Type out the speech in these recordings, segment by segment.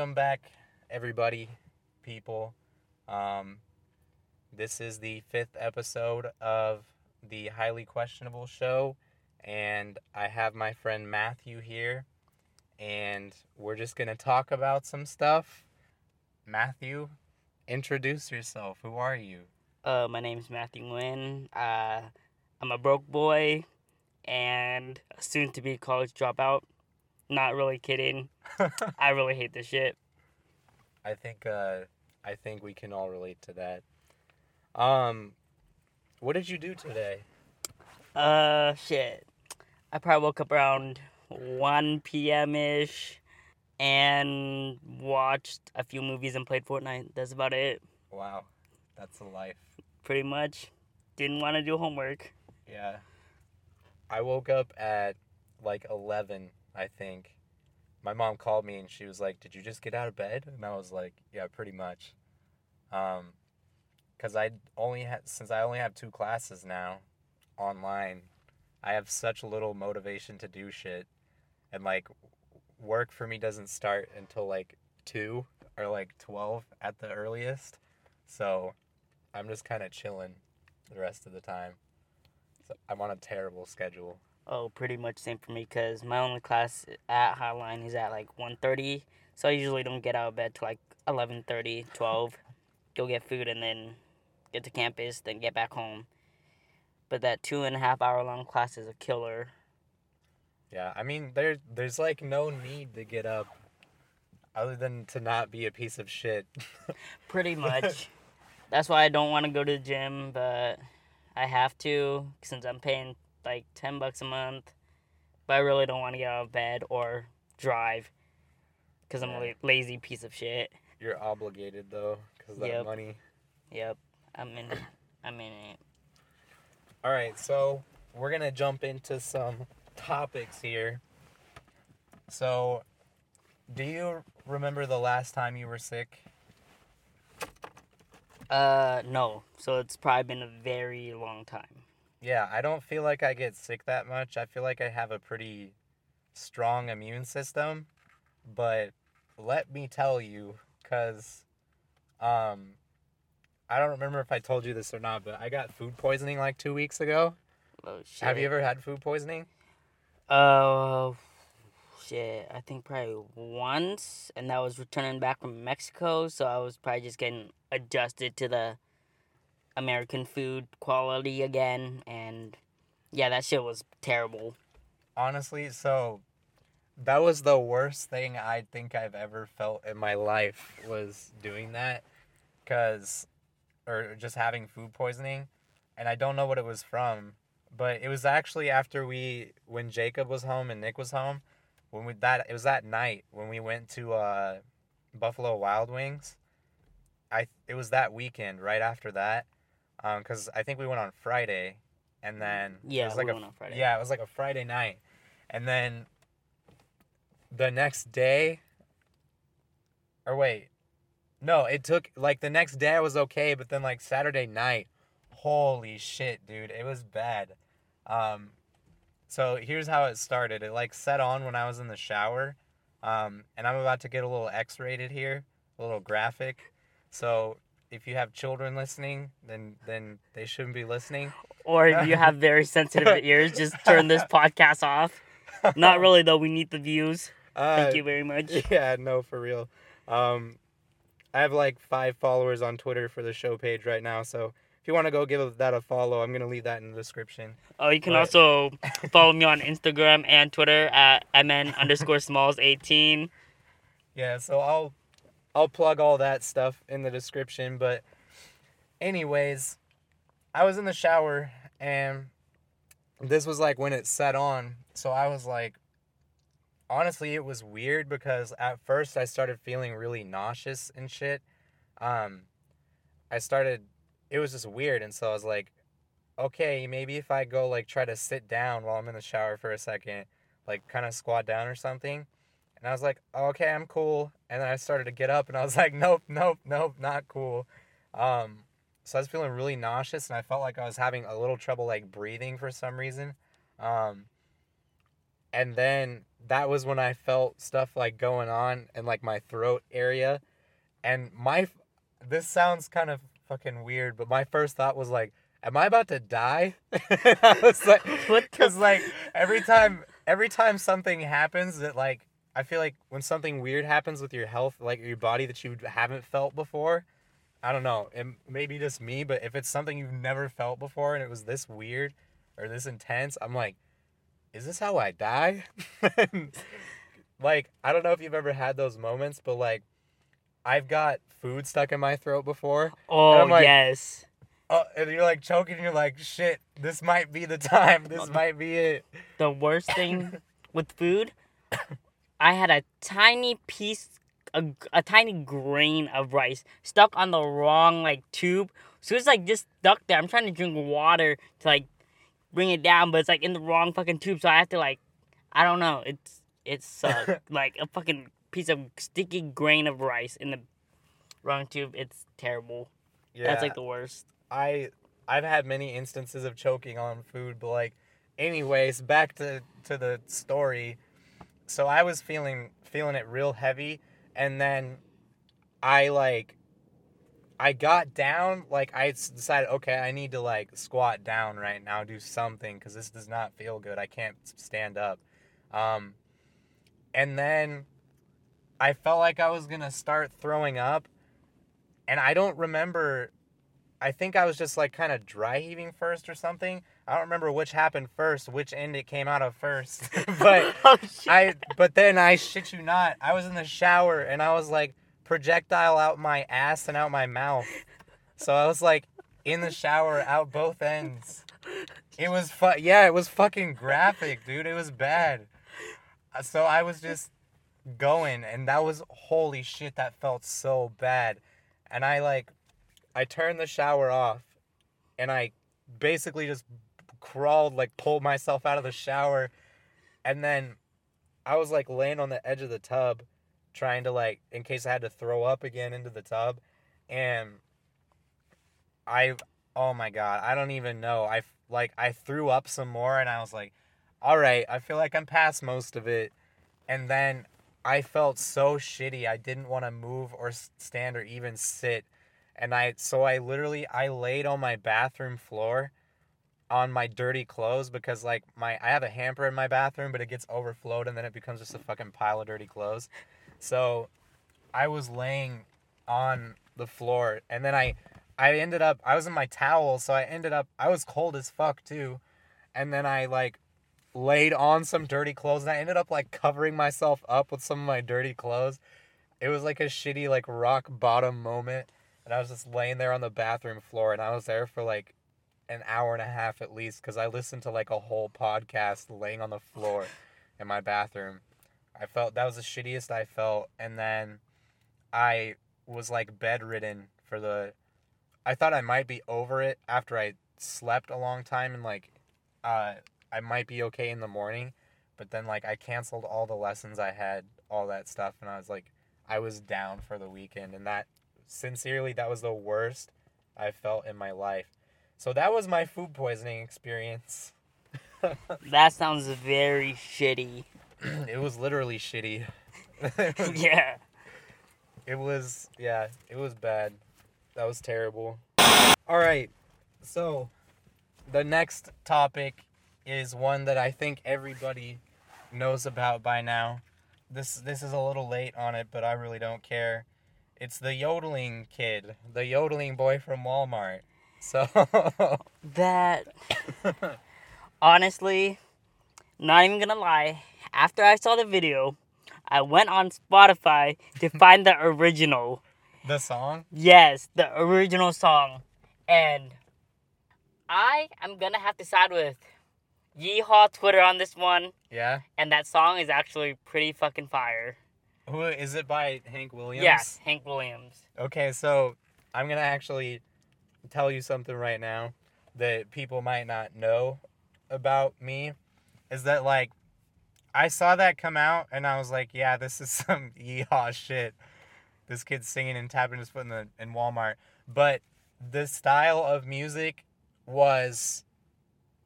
welcome back, everybody, people. Um, this is the fifth episode of the Highly Questionable Show, and I have my friend Matthew here, and we're just gonna talk about some stuff. Matthew, introduce yourself. Who are you? Uh, my is Matthew Nguyen. Uh, I'm a broke boy and a soon to be college dropout. Not really kidding. I really hate this shit. I think uh, I think we can all relate to that. Um, what did you do today? Uh, shit. I probably woke up around 1 p.m. ish and watched a few movies and played Fortnite. That's about it. Wow, that's a life. Pretty much. Didn't want to do homework. Yeah. I woke up at like 11, I think. My mom called me and she was like, "Did you just get out of bed?" And I was like, "Yeah, pretty much." Um cuz I only had since I only have two classes now online, I have such little motivation to do shit. And like work for me doesn't start until like 2 or like 12 at the earliest. So, I'm just kind of chilling the rest of the time. So I'm on a terrible schedule. Oh, pretty much same for me because my only class at Highline is at like 1.30. So I usually don't get out of bed till like 11.30, 12. Go get food and then get to campus, then get back home. But that two and a half hour long class is a killer. Yeah, I mean there there's like no need to get up other than to not be a piece of shit. Pretty much. That's why I don't want to go to the gym, but I have to since I'm paying like 10 bucks a month. But I really don't want to get out of bed or drive because I'm a lazy piece of shit. You're obligated though cuz that Yep. money. Yep, I'm in it. I'm in it. All right, so we're to jump into some topics here. So, do you remember the last time you were sick? Uh, no. So it's probably been a very long time. Yeah, I don't feel like I get sick that much. I feel like I have a pretty strong immune system, but let me tell you cuz um I don't remember if I told you this or not, but I got food poisoning like 2 weeks ago. Oh shit. Have you ever had food poisoning? Uh, shit. I think probably once, and that was returning back from Mexico. So I was probably just getting adjusted to the American food quality again, and yeah, that shit was terrible. Honestly, so that was the worst thing I think I've ever felt in my life was doing that cuz or just having food poisoning and I don't know what it was from, but it was actually after we when Jacob was home and Nick was home when we that it was that night when we went to uh Buffalo Wild Wings. I it was that weekend right after that. Um cuz I think we went on Friday and then it Yeah, was like we a went on Friday. yeah, it was like a Friday night. And then the next day or wait. No, it took like the next day I was okay, but then like Saturday night, holy shit, dude, it was bad. Um so here's how it started. It like set on when I was in the shower. Um and I'm about to get a little X-rated here, a little graphic. So if you have children listening, then then they shouldn't be listening. Or if you have very sensitive ears, just turn this podcast off. Not really though. We need the views. Uh, Thank you very much. Yeah, no, for real. Um, I have like five followers on Twitter for the show page right now, so if you want to go give that a follow, I'm gonna leave that in the description. Oh, you can But- also follow me on Instagram and Twitter at mn underscore smalls eighteen. Yeah, so I'll I'll plug all that stuff in the description. But anyways, I was in the shower and this was like when it set on. So I was like, honestly, it was weird because at first I started feeling really nauseous and shit. Um, I started, it was just weird, and so I was like, okay, maybe if I go like try to sit down while I'm in the shower for a second, like kind of squat down or something. And I was like, okay, I'm cool. And then I started to get up and I was like, nope, nope, nope, not cool. Um, so I was feeling really nauseous and I felt like I was having a little trouble like breathing for some reason. Um, and then that was when I felt stuff like going on in like my throat area, and my this sounds kind of fucking weird, but my first thought was like, "Am I about to die?" I was like, because like every time every time something happens that like I feel like when something weird happens with your health, like your body that you haven't felt before, I don't know, it may be just me, but if it's something you've never felt before and it was this weird or this intense, I'm like, is this how I die? like, I don't know if you've ever had those moments, but like, I've got food stuck in my throat before. Oh I'm like- yes. Oh, and you're like choking, and you're like, shit, this might be the time. This might be it. The worst thing with food, I had a tiny piece, a, a tiny grain of rice stuck on the wrong like tube. So it's like just stuck there. I'm trying to drink water to like bring it down, but it's like in the wrong fucking tube. So I have to like, I don't know. It's it's sucked. like a fucking piece of sticky grain of rice in the wrong tube. It's terrible. Yeah. That's like the worst. I I've had many instances of choking on food, but like anyways, back to to the story. So I was feeling feeling it real heavy and then I like I got down like I decided okay, I need to like squat down right now, do something cuz this does not feel good. I can't stand up. Um and then I felt like I was going to start throwing up and I don't remember I think I was just like kind of dry heaving first or something. I don't remember which happened first, which end it came out of first. but oh. I but then I shit you not, I was in the shower and I was like projectile out my ass and out my mouth. So I was like in the shower out both ends. It was fu- yeah, it was fucking graphic, dude. It was bad. Uh, So I was just going and that was holy shit that felt so bad. And I like I turned the shower off and I basically just crawled like pulled myself out of the shower and then I was like laying on the edge of the tub trying to like in case I had to throw up again into the tub and I oh my god, I don't even know. I like I threw up some more and I was like, "All right, I feel like I'm past most of it." And then I felt so shitty. I didn't want to move or stand or even sit. And I so I literally I laid on my bathroom floor on my dirty clothes because like my I have a hamper in my bathroom but it gets overflowed and then it becomes just a fucking pile of dirty clothes. So I was laying on the floor and then I I ended up I was in my towel so I ended up I was cold as fuck too. And then I like laid on some dirty clothes and I ended up like covering myself up with some of my dirty clothes. It was like a shitty like rock bottom moment and I was just laying there on the bathroom floor and I was there for like an hour and a half at least because I listened to like a whole podcast laying on the floor in my bathroom. I felt that was the shittiest I felt, and then I was like bedridden for the. I thought I might be over it after I slept a long time and like, uh, I might be okay in the morning, but then like I canceled all the lessons I had, all that stuff, and I was like, I was down for the weekend, and that sincerely that was the worst I felt in my life. So that was my food poisoning experience. That sounds very shitty. it was literally shitty. was, yeah. it was yeah, it was bad. That was terrible. All right. So the next topic is one that I think everybody knows about by now. This this is a little late on it, but I really don't care. It's the yodeling kid, the yodeling boy from Walmart. So That honestly, not even gonna lie, after I saw the video, I went on Spotify to find the original. the song Yes, the original song. And I am gonna have to side with Yeehaw Twitter on this one. Yeah. And that song is actually pretty fucking fire. Who is it by Hank Williams? Yes, Hank Williams. Okay, so I'm gonna actually tell you something right now that people might not know about me. Is that like I saw that come out and I was like, yeah, this is some yeehaw shit. This kid's singing and tapping his foot in the in Walmart. But the style of music was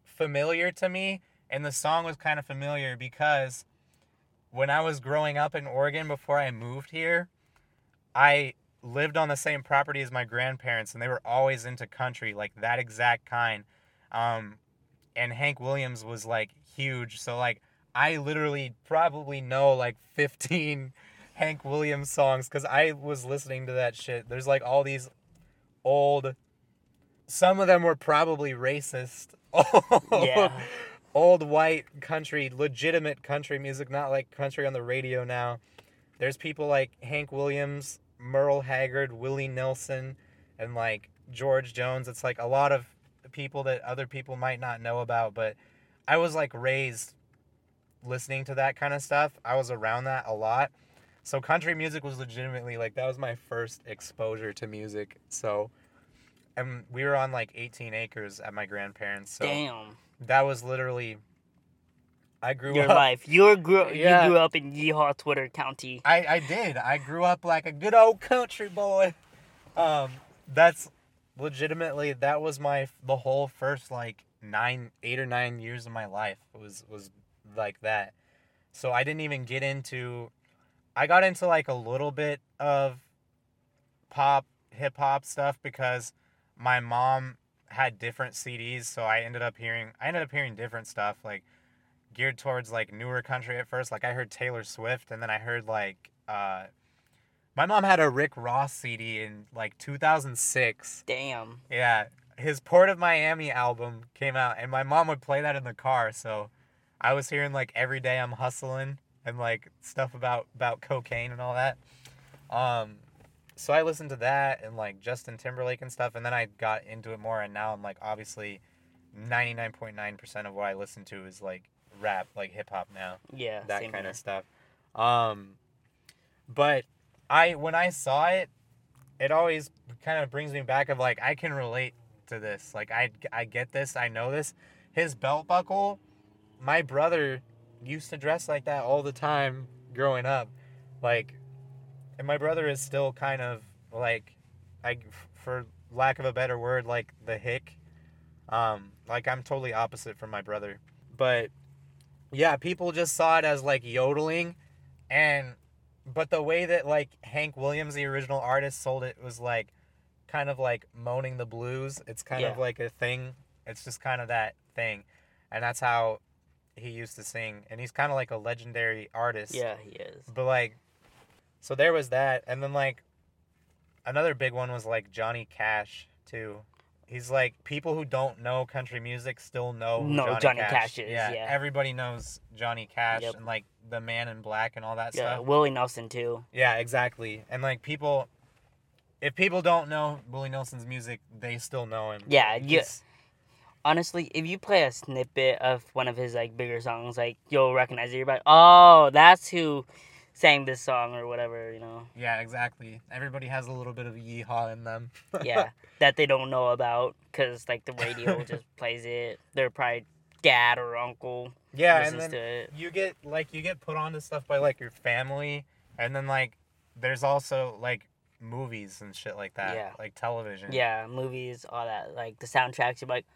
familiar to me and the song was kind of familiar because when I was growing up in Oregon before I moved here, I lived on the same property as my grandparents, and they were always into country, like that exact kind. Um, and Hank Williams was like huge, so like I literally probably know like 15 Hank Williams songs because I was listening to that shit. There's like all these old, some of them were probably racist. Yeah. Old white country, legitimate country music, not like country on the radio now. There's people like Hank Williams, Merle Haggard, Willie Nelson, and like George Jones. It's like a lot of people that other people might not know about, but I was like raised listening to that kind of stuff. I was around that a lot. So country music was legitimately like that was my first exposure to music. So and we were on like 18 acres at my grandparents. So Damn. that was literally I grew Your up life. You grew Yeah. you grew up in Yeehaw, Twitter County. I, I did. I grew up like a good old country boy. Um, that's legitimately that was my the whole first like nine, eight or nine years of my life was was like that. So I didn't even get into. I got into like a little bit of pop, hip hop stuff because my mom had different CDs, so I ended up hearing. I ended up hearing different stuff like geared towards like newer country at first. Like I heard Taylor Swift, and then I heard like uh, my mom had a Rick Ross CD in like 2006. Damn. Yeah, his Port of Miami album came out, and my mom would play that in the car. So I was hearing like every day I'm hustling and like stuff about about cocaine and all that. Um, so I listened to that and like Justin Timberlake and stuff, and then I got into it more, and now I'm like obviously. 99.9% of what I listen to is like rap, like hip hop now Yeah. that kind here. of stuff. Um, but I when I saw it, it always kind of brings me back of like I can relate to this. Like I I get this. I know this. His belt buckle, my brother used to dress like that all the time growing up, like, and my brother is still kind of like, I for lack of a better word, like the hick. Um, like I'm totally opposite from my brother, but yeah, people just saw it as like yodeling and but the way that like Hank Williams, the original artist, sold it was like kind of like moaning the blues. It's kind of like a thing. It's just kind of that thing. And that's how he used to sing. And he's kind of like a legendary artist. Yeah, he is. But like so there was that and then like another big one was like Johnny Cash too. He's like people who don't know country music still know who Know Johnny, Johnny Cash. Cash is, yeah, everybody knows Johnny Cash Yep. and like the Man in Black and all that stuff. Yeah, stuff. Willie Nelson too. Yeah, exactly. And like people, if people don't know Willie Nelson's music, they still know him. Yeah, you, It's- honestly, if you play a snippet of one of his like bigger songs, like you'll recognize it. You're like, oh, that's who sang this song or whatever, you know. yeah, exactly. Everybody has a little bit of a yeehaw in them. Yeah, that they don't know about because like the radio just plays it. They're probably dad or uncle yeah, and then you get like you get put onto stuff by like your family, and then like there's also like movies and shit like that. Yeah. Like television. Yeah, movies, all that. Like the soundtracks, you're like,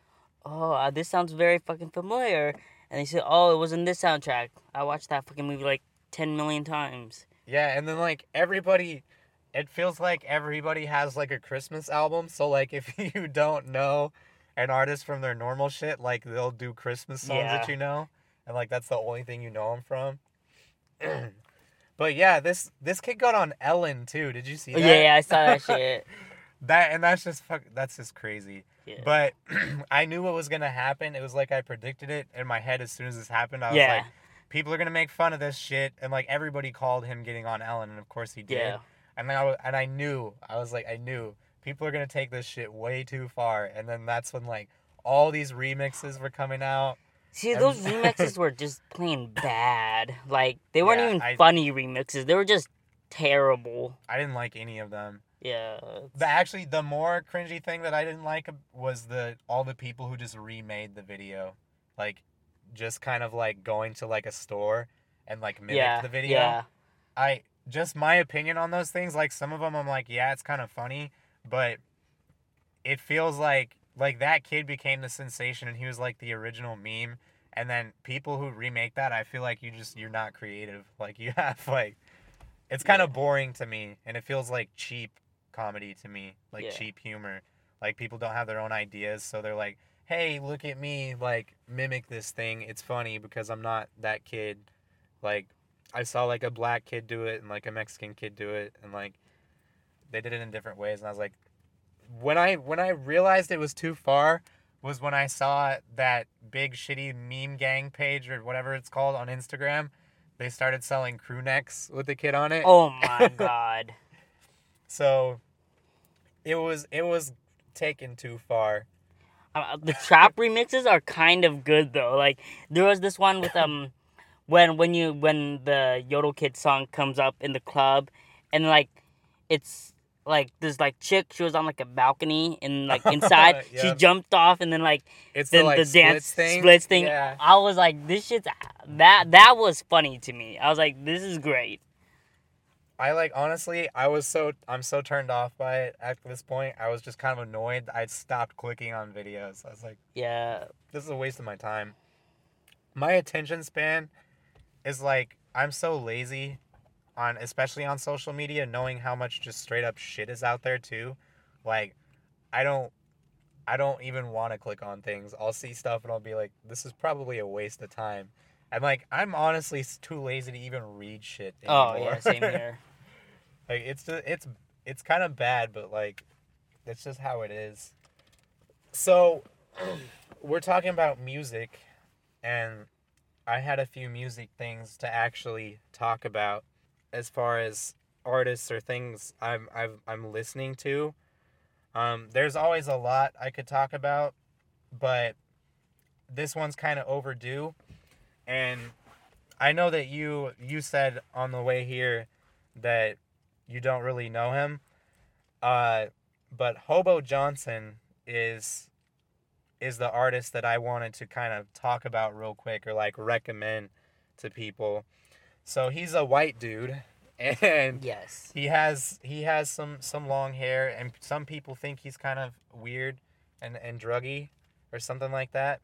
oh, uh, this sounds very fucking familiar. And they say, oh, it was in this soundtrack. I watched that fucking movie like 10 million times. Yeah, and then like everybody it feels like everybody has like a Christmas album. So like if you don't know an artist from their normal shit, like they'll do Christmas songs that you know. And like that's the only thing you know them from. but yeah, this this kid got on Ellen too. Did you see that? Yeah, yeah, I saw that shit. That and that's just fuck that's just crazy. Yeah. But I knew what was gonna happen. It was like I predicted it in my head as soon as this happened. I was yeah, like, people are gonna make fun of this shit, and like everybody called him getting on Ellen, and of course he did. yeah. And then I was, and I knew I was like I knew people are gonna take this shit way too far, and then that's when like all these remixes were coming out. See, And- those remixes were just plain bad. Like, they weren't Yeah, even I- funny remixes. They were just terrible. I didn't like any of them. Yeah. The actually the more cringy thing that I didn't like was the all the people who just remade the video, like just kind of like going to like a store and like mimic yeah. the video. Yeah. I just my opinion on those things. Like some of them, I'm like, yeah, it's kind of funny, but it feels like like that kid became the sensation, and he was like the original meme, And then people who remake that, I feel like you just you're not creative. Like you have like it's kind of boring to me and it feels like cheap comedy to me, like Yeah. cheap humor. Like people don't have their own ideas, so they're like, "Hey, look at me, like mimic this thing. It's funny because I'm not that kid." Like I saw like a black kid do it and like a Mexican kid do it and like they did it in different ways and I was like when I when I realized it was too far was when I saw that big shitty meme gang page or whatever it's called on Instagram. They started selling crew necks with the kid on it. Oh my god. So it was it was taken too far. Uh, the trap remixes are kind of good though. Like there was this one with um when when you when the Yodel Kid song comes up in the club and like it's like this like chick she was on like a balcony and like inside she jumped off and then like It's then the like the dance splits thing. splits thing. Yeah. I was like this shit's that that was funny to me. I was like this is great. I like honestly, I was so I'm so turned off by it at this point. I was just kind of annoyed. I'd stopped clicking on videos. I was like, Yeah. this is a waste of my time. My attention span is like I'm so lazy on especially on social media knowing how much just straight up shit is out there too. Like I don't I don't even want to click on things. I'll see stuff and I'll be like this is probably a waste of time. And like I'm honestly too lazy to even read shit Oh anymore. yeah, same here. like it's just it's it's kind of bad, but like that's just how it is. So we're talking about music, and I had a few music things to actually talk about as far as artists or things I'm I've, I'm listening to. Um, there's always a lot I could talk about, but this one's kind of overdue, and I know that you you said on the way here that you don't really know him. Uh, but Hobo Johnson is is the artist that I wanted to kind of talk about real quick or like recommend to people. So he's a white dude and Yes. he has he has some some long hair and some people think he's kind of weird and and druggy or something like that.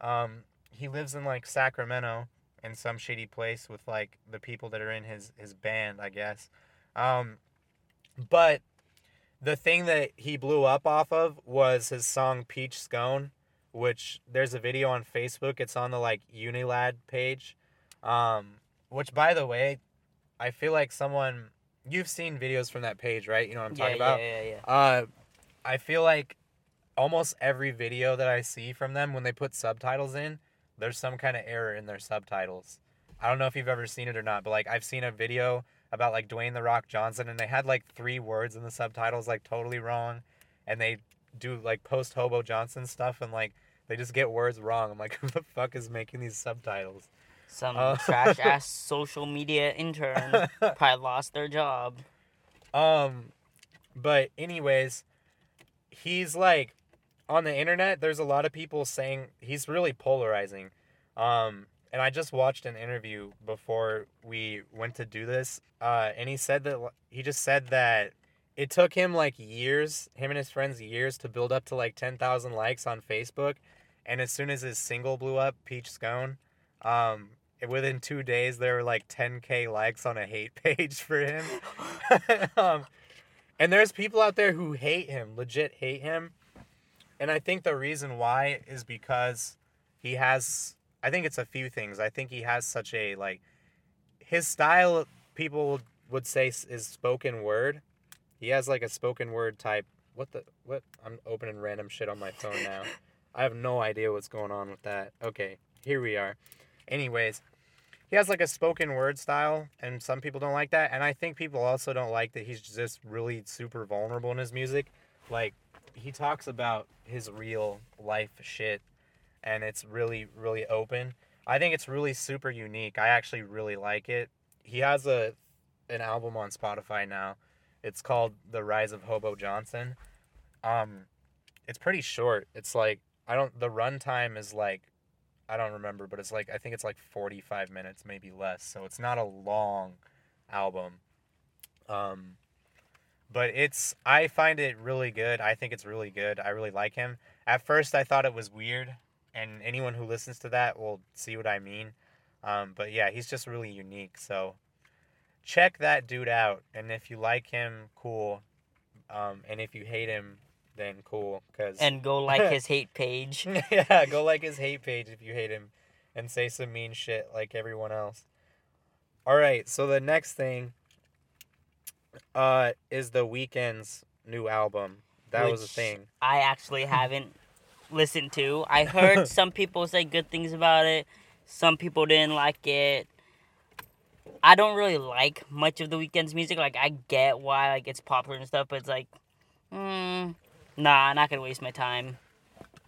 Um, he lives in like Sacramento in some shitty place with like the people that are in his his band, I guess. Um, but the thing that he blew up off of was his song Peach Scone, which there's a video on Facebook. It's on the like Unilad page. Um, which by the way, I feel like someone you've seen videos from that page, right? You know what I'm Yeah, talking yeah, about? yeah, yeah. Uh, I feel like almost every video that I see from them when they put subtitles in, there's some kind of error in their subtitles. I don't know if you've ever seen it or not, but like I've seen a video about like Dwayne the Rock Johnson and they had like three words in the subtitles like totally wrong and they do like post hobo Johnson stuff and like they just get words wrong. I'm like, who the fuck is making these subtitles? Some Uh, trash ass social media intern probably lost their job. Um, but anyways, he's like on the internet. There's a lot of people saying he's really polarizing. Um, and I just watched an interview before we went to do this. Uh, and he said that he just said that it took him like years, him and his friends years to build up to like ten thousand likes on Facebook. And as soon as his single blew up, Peach Scone, um, within two days there were like 10k likes on a hate page for him. um, and there's people out there who hate him, legit hate him. And I think the reason why is because he has I think it's a few things. I think he has such a like his style people would- would say is spoken word. He has like a spoken word type. What the what? I'm opening random shit on my phone now. I have no idea what's going on with that. Okay, here we are. Anyways, he has like a spoken word style, and some people don't like that. And I think people also don't like that he's just really super vulnerable in his music. Like, he talks about his real life shit, and it's really, really open. I think it's really super unique. I actually really like it. He has a an album on Spotify now. It's called The Rise of Hobo Johnson. Um, it's pretty short. It's like I don't. The runtime is like I don't remember, but it's like I think it's like 45 minutes, maybe less. So it's not a long album. Um but it's I find it really good. I think it's really good. I really like him. At first I thought it was weird and anyone who listens to that will see what I mean. Um, but yeah, he's just really unique. So check that dude out, and if you like him, cool. Um, and if you hate him, then cool. Cause And go like his hate page. yeah, go like his hate page if you hate him, and say some mean shit like everyone else. All right, so the next thing, uh, is the Weeknd's new album. That was a thing. I actually haven't listened to. I heard some people say good things about it. Some people didn't like it. I don't really like much of the Weeknd's music. Like I get why like it's popular and stuff, but it's like, mm, nah, I'm not gonna waste my time.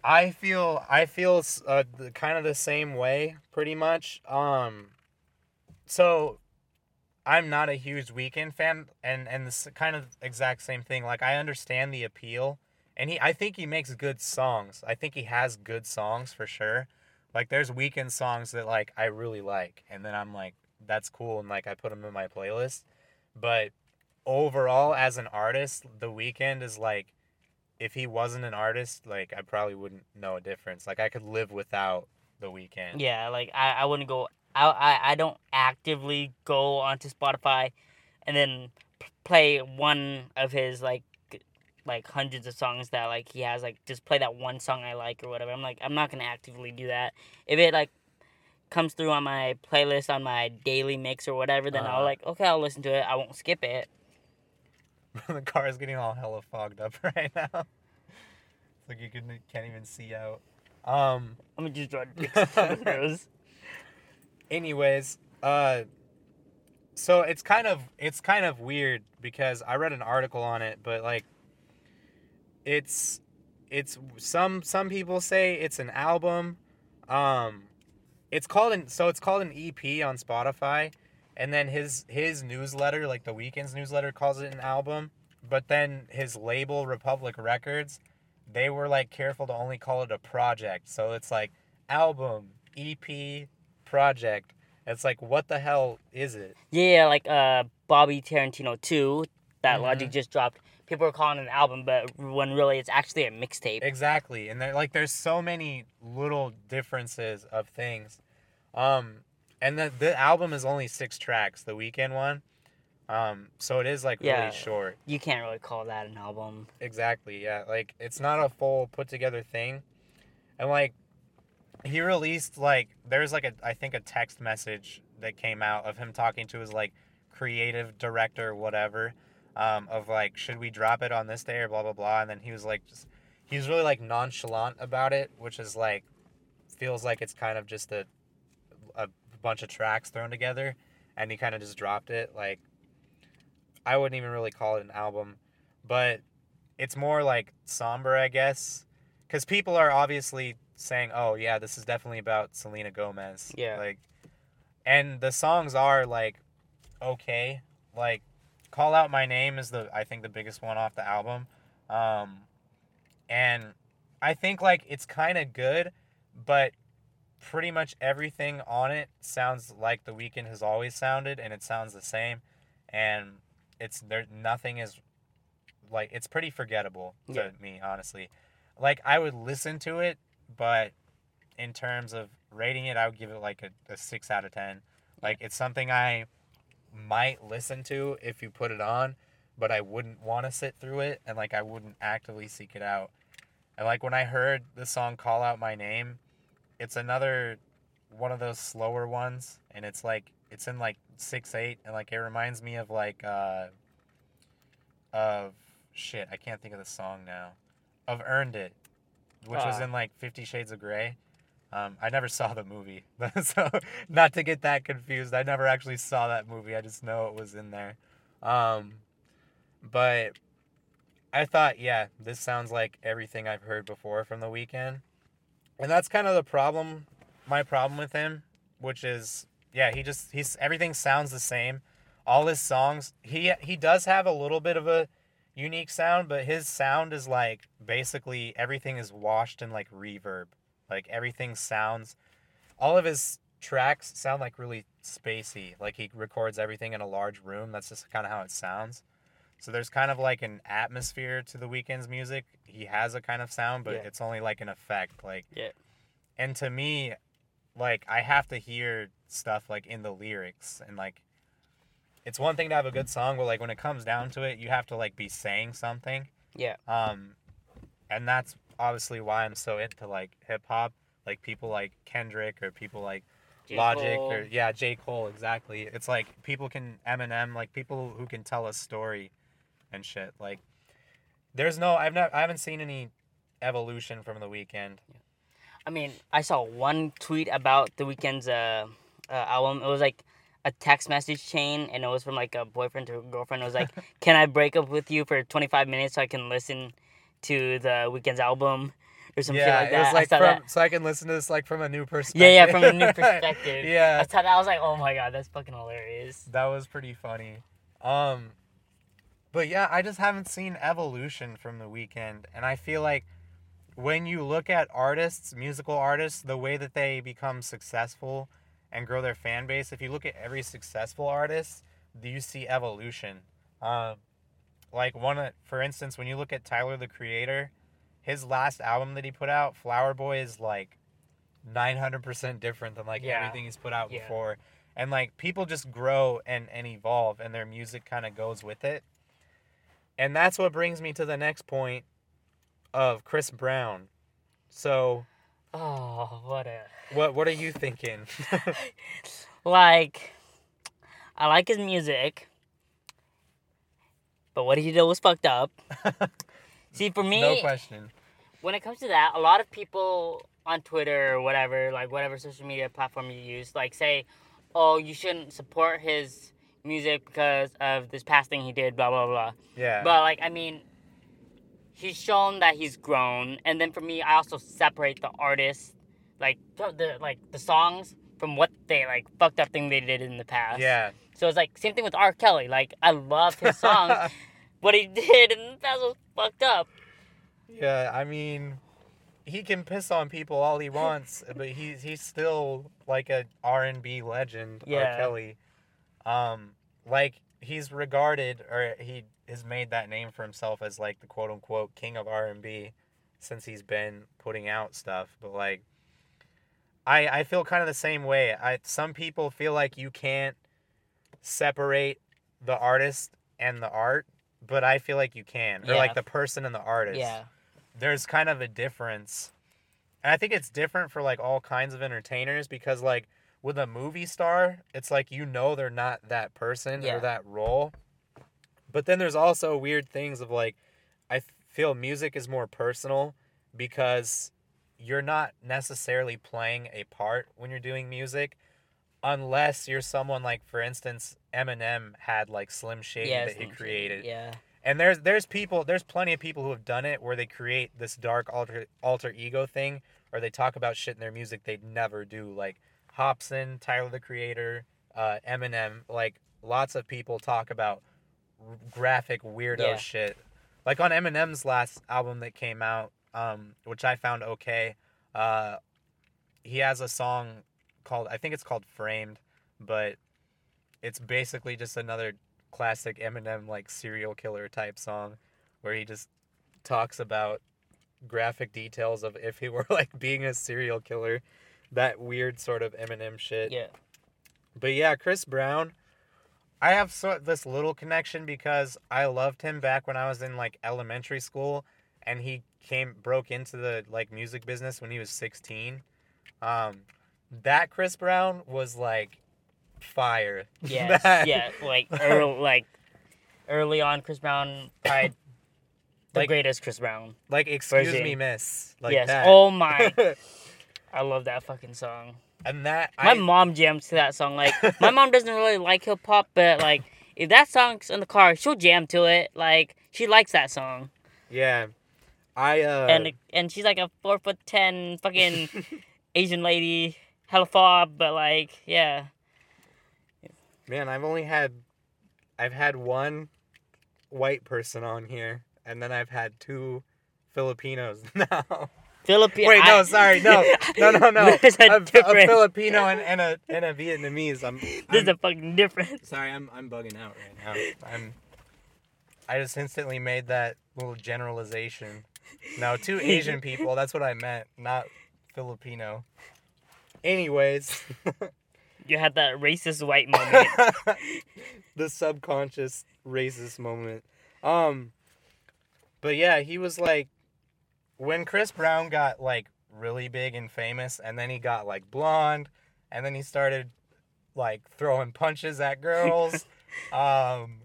I feel I feel uh, the, kind of the same way, pretty much. Um, so I'm not a huge Weeknd fan, and and this kind of exact same thing. Like I understand the appeal, and he I think he makes good songs. I think he has good songs for sure. Like there's Weeknd songs that like I really like, and then I'm like that's cool, and like I put them in my playlist. But overall, as an artist, The Weeknd is like if he wasn't an artist, like I probably wouldn't know a difference. Like I could live without the Weeknd. Yeah, like I, I wouldn't go. I, I I don't actively go onto Spotify, and then play one of his like like hundreds of songs that like he has like just play that one song I like or whatever. I'm like I'm not gonna actively do that. If it like comes through on my playlist on my daily mix or whatever, then Uh-huh. I'll like okay I'll listen to it. I won't skip it. the car is getting all hella fogged up right now. It's like you can, can't even see out. Um. I'm gonna just draw dicks on the nose. Anyways, uh, so it's kind of it's kind of weird because I read an article on it, but like, it's it's some some people say it's an album. Um, it's called an so it's called an EP on Spotify, and then his his newsletter, like the Weeknd's newsletter, calls it an album. But then his label, Republic Records, they were like careful to only call it a project. So it's like album, EP, project. It's like what the hell is it? Yeah, like uh Bobby Tarantino 2 that Mhm. Logic just dropped. People are calling it an album, but when really it's actually a mixtape. Exactly. And there like there's so many little differences of things. Um and the the album is only 6 tracks, the Weeknd one. Um so it is like Yeah. really short. You can't really call that an album. Exactly. Yeah. Like it's not a full put together thing. And like he released like there's like a I think a text message that came out of him talking to his like creative director whatever um of like should we drop it on this day or blah blah blah. And then he was like just he was really like nonchalant about it which is like feels like it's kind of just a a bunch of tracks thrown together. And he kind of just dropped it like I wouldn't even really call it an album. But it's more like somber, I guess, because people are obviously saying, "Oh yeah, this is definitely about Selena Gomez." Yeah. Like, and the songs are like, okay, like, "Call Out My Name" is the I think the biggest one off the album, um, and I think like it's kind of good, but pretty much everything on it sounds like the Weeknd has always sounded, and it sounds the same, and it's there. Nothing is like it's pretty forgettable to Yeah. me honestly like i would listen to it but in terms of rating it i would give it like a, a 6 out of 10 like it's something i might listen to if you put it on but i wouldn't want to sit through it and like i wouldn't actively seek it out and like when i heard the song call out my name it's another one of those slower ones and it's like it's in like 6-8 and like it reminds me of like uh of shit, I can't think of the song now. Of Earned It, which was Ah. in like Fifty Shades of Grey. Um, I never saw the movie, so not to get that confused. I never actually saw that movie. I just know it was in there. Um, but I thought, yeah, this sounds like everything I've heard before from the Weeknd, and that's kind of the problem. My problem with him, which is, yeah, he just he's everything sounds the same. All his songs, he he does have a little bit of a unique sound, but his sound is like basically everything is washed in like reverb. Like everything sounds all of his tracks sound like really spacey. Like he records everything in a large room. That's just kind of how it sounds. So there's kind of like an atmosphere to the Weeknd's music. He has a kind of sound, but Yeah. it's only like an effect. Like Yeah. and to me, like I have to hear stuff like in the lyrics and like. It's one thing to have a good song, but like when it comes down to it, you have to like be saying something. Yeah. Um, and that's obviously why I'm so into like hip hop. Like people like Kendrick or people like J. Logic Cole. or yeah, J. Cole, exactly. It's like people can Eminem, like people who can tell a story and shit. Like there's no I've not I haven't seen any evolution from the Weeknd. I mean, I saw one tweet about the Weeknd's uh, uh, album. It was like a text message chain, and it was from like a boyfriend to a girlfriend. It was like, "Can I break up with you for 25 minutes so I can listen to the Weeknd's album?" Or some shit yeah, like it that. was like from that. so I can listen to this like from a new perspective. Yeah, yeah, from a new perspective. I yeah. saw that. I was like, "Oh my god, that's fucking hilarious." That was pretty funny. Um but yeah, I just haven't seen evolution from the Weeknd and I feel like when you look at artists, musical artists, the way that they become successful and grow their fan base, if you look at every successful artist, do you see evolution? Um like one uh, for instance, when you look at Tyler the Creator, his last album that he put out, Flower Boy is like 900% different than like Yeah. everything he's put out Yeah. before and like people just grow and and evolve and their music kind of goes with it and that's what brings me to the next point of chris brown so Oh, what a what what are you thinking like. I like his music, but what he did was fucked up. See, for me, no question when it comes to that, a lot of people on Twitter or whatever, like whatever social media platform you use, like say, "Oh, you shouldn't support his music because of this past thing he did." Blah blah blah. yeah But like, I mean, he's shown that he's grown, and then for me, I also separate the artists, like the the- like the songs from what they like fucked up thing they did in the past. yeah So it's like same thing with R. Kelly. Like I love his songs. what he did and that was fucked up. yeah i mean he can piss on people all he wants but he's he's still like a r&b legend Yeah. r kelly um like he's regarded or he has made that name for himself as like the quote unquote king of r&b since he's been putting out stuff but like i i feel kind of the same way i some people feel like you can't separate the artist and the art but i feel like you can or Yeah. like the person and the artist Yeah. there's kind of a difference. And I think it's different for like all kinds of entertainers because like with a movie star, it's like you know they're not that person Yeah. or that role. But then there's also weird things of like I feel music is more personal because you're not necessarily playing a part when you're doing music unless you're someone like for instance Eminem had like Slim Shady yeah. that he Slim Shady, created Yeah. and there's there's people there's plenty of people who have done it where they create this dark alter alter ego thing or they talk about shit in their music they'd never do like Hopsin, Tyler the Creator, uh, Eminem, like lots of people talk about r- graphic weirdo Yeah. shit. Like on Eminem's last album that came out, um, which I found okay, uh, he has a song called I think it's called Framed, but it's basically just another classic Eminem like serial killer type song where he just talks about graphic details of if he were like being a serial killer that weird sort of Eminem shit Yeah. but yeah Chris Brown I have so this little connection because I loved him back when I was in like elementary school and he came broke into the like music business when he was 16 um that Chris Brown was like fire Yes. That- yeah. Like early, like early on, Chris Brown probably the Like- greatest Chris Brown. Like, excuse Version. me, miss. Like yes. that. Oh my. I love that fucking song. and that My I, mom jams to that song. Like my mom doesn't really like hip hop, but like if that song's in the car, she'll jam to it. Like she likes that song, yeah, I uh, and and she's like a four foot ten fucking Asian lady, hella fob, but like yeah, man, I've only had, I've had one white person on here, and then I've had two Filipinos now. Philippine. Wait, no, I- sorry, no, no, no, no. There's a a, a. Filipino and, and a and a Vietnamese. I'm, There's I'm a fucking difference. sorry, I'm I'm bugging out right now. I'm, I just instantly made that little generalization. No, two Asian people. That's what I meant. Not Filipino. Anyways, You had that racist white moment. the subconscious racist moment. Um but yeah, he was like when Chris Brown got like really big and famous and then he got like blonde and then he started like throwing punches at girls. um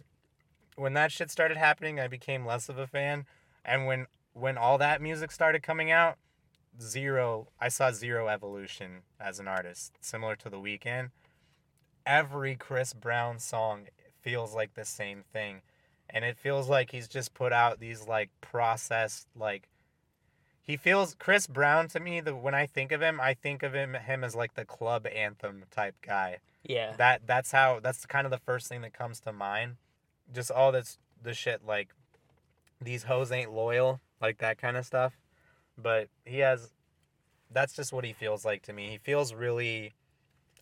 when that shit started happening, I became less of a fan. And when when all that music started coming out, zero I saw zero evolution as an artist, similar to the Weeknd. Every Chris Brown song feels like the same thing. And it feels like he's just put out these like processed like he feels Chris Brown to me the when I think of him, I think of him him as like the club anthem type guy. yeah. That that's how that's kind of the first thing that comes to mind. Just all this the shit like these hoes ain't loyal, like that kind of stuff. But he has that's just what he feels like to me. He feels really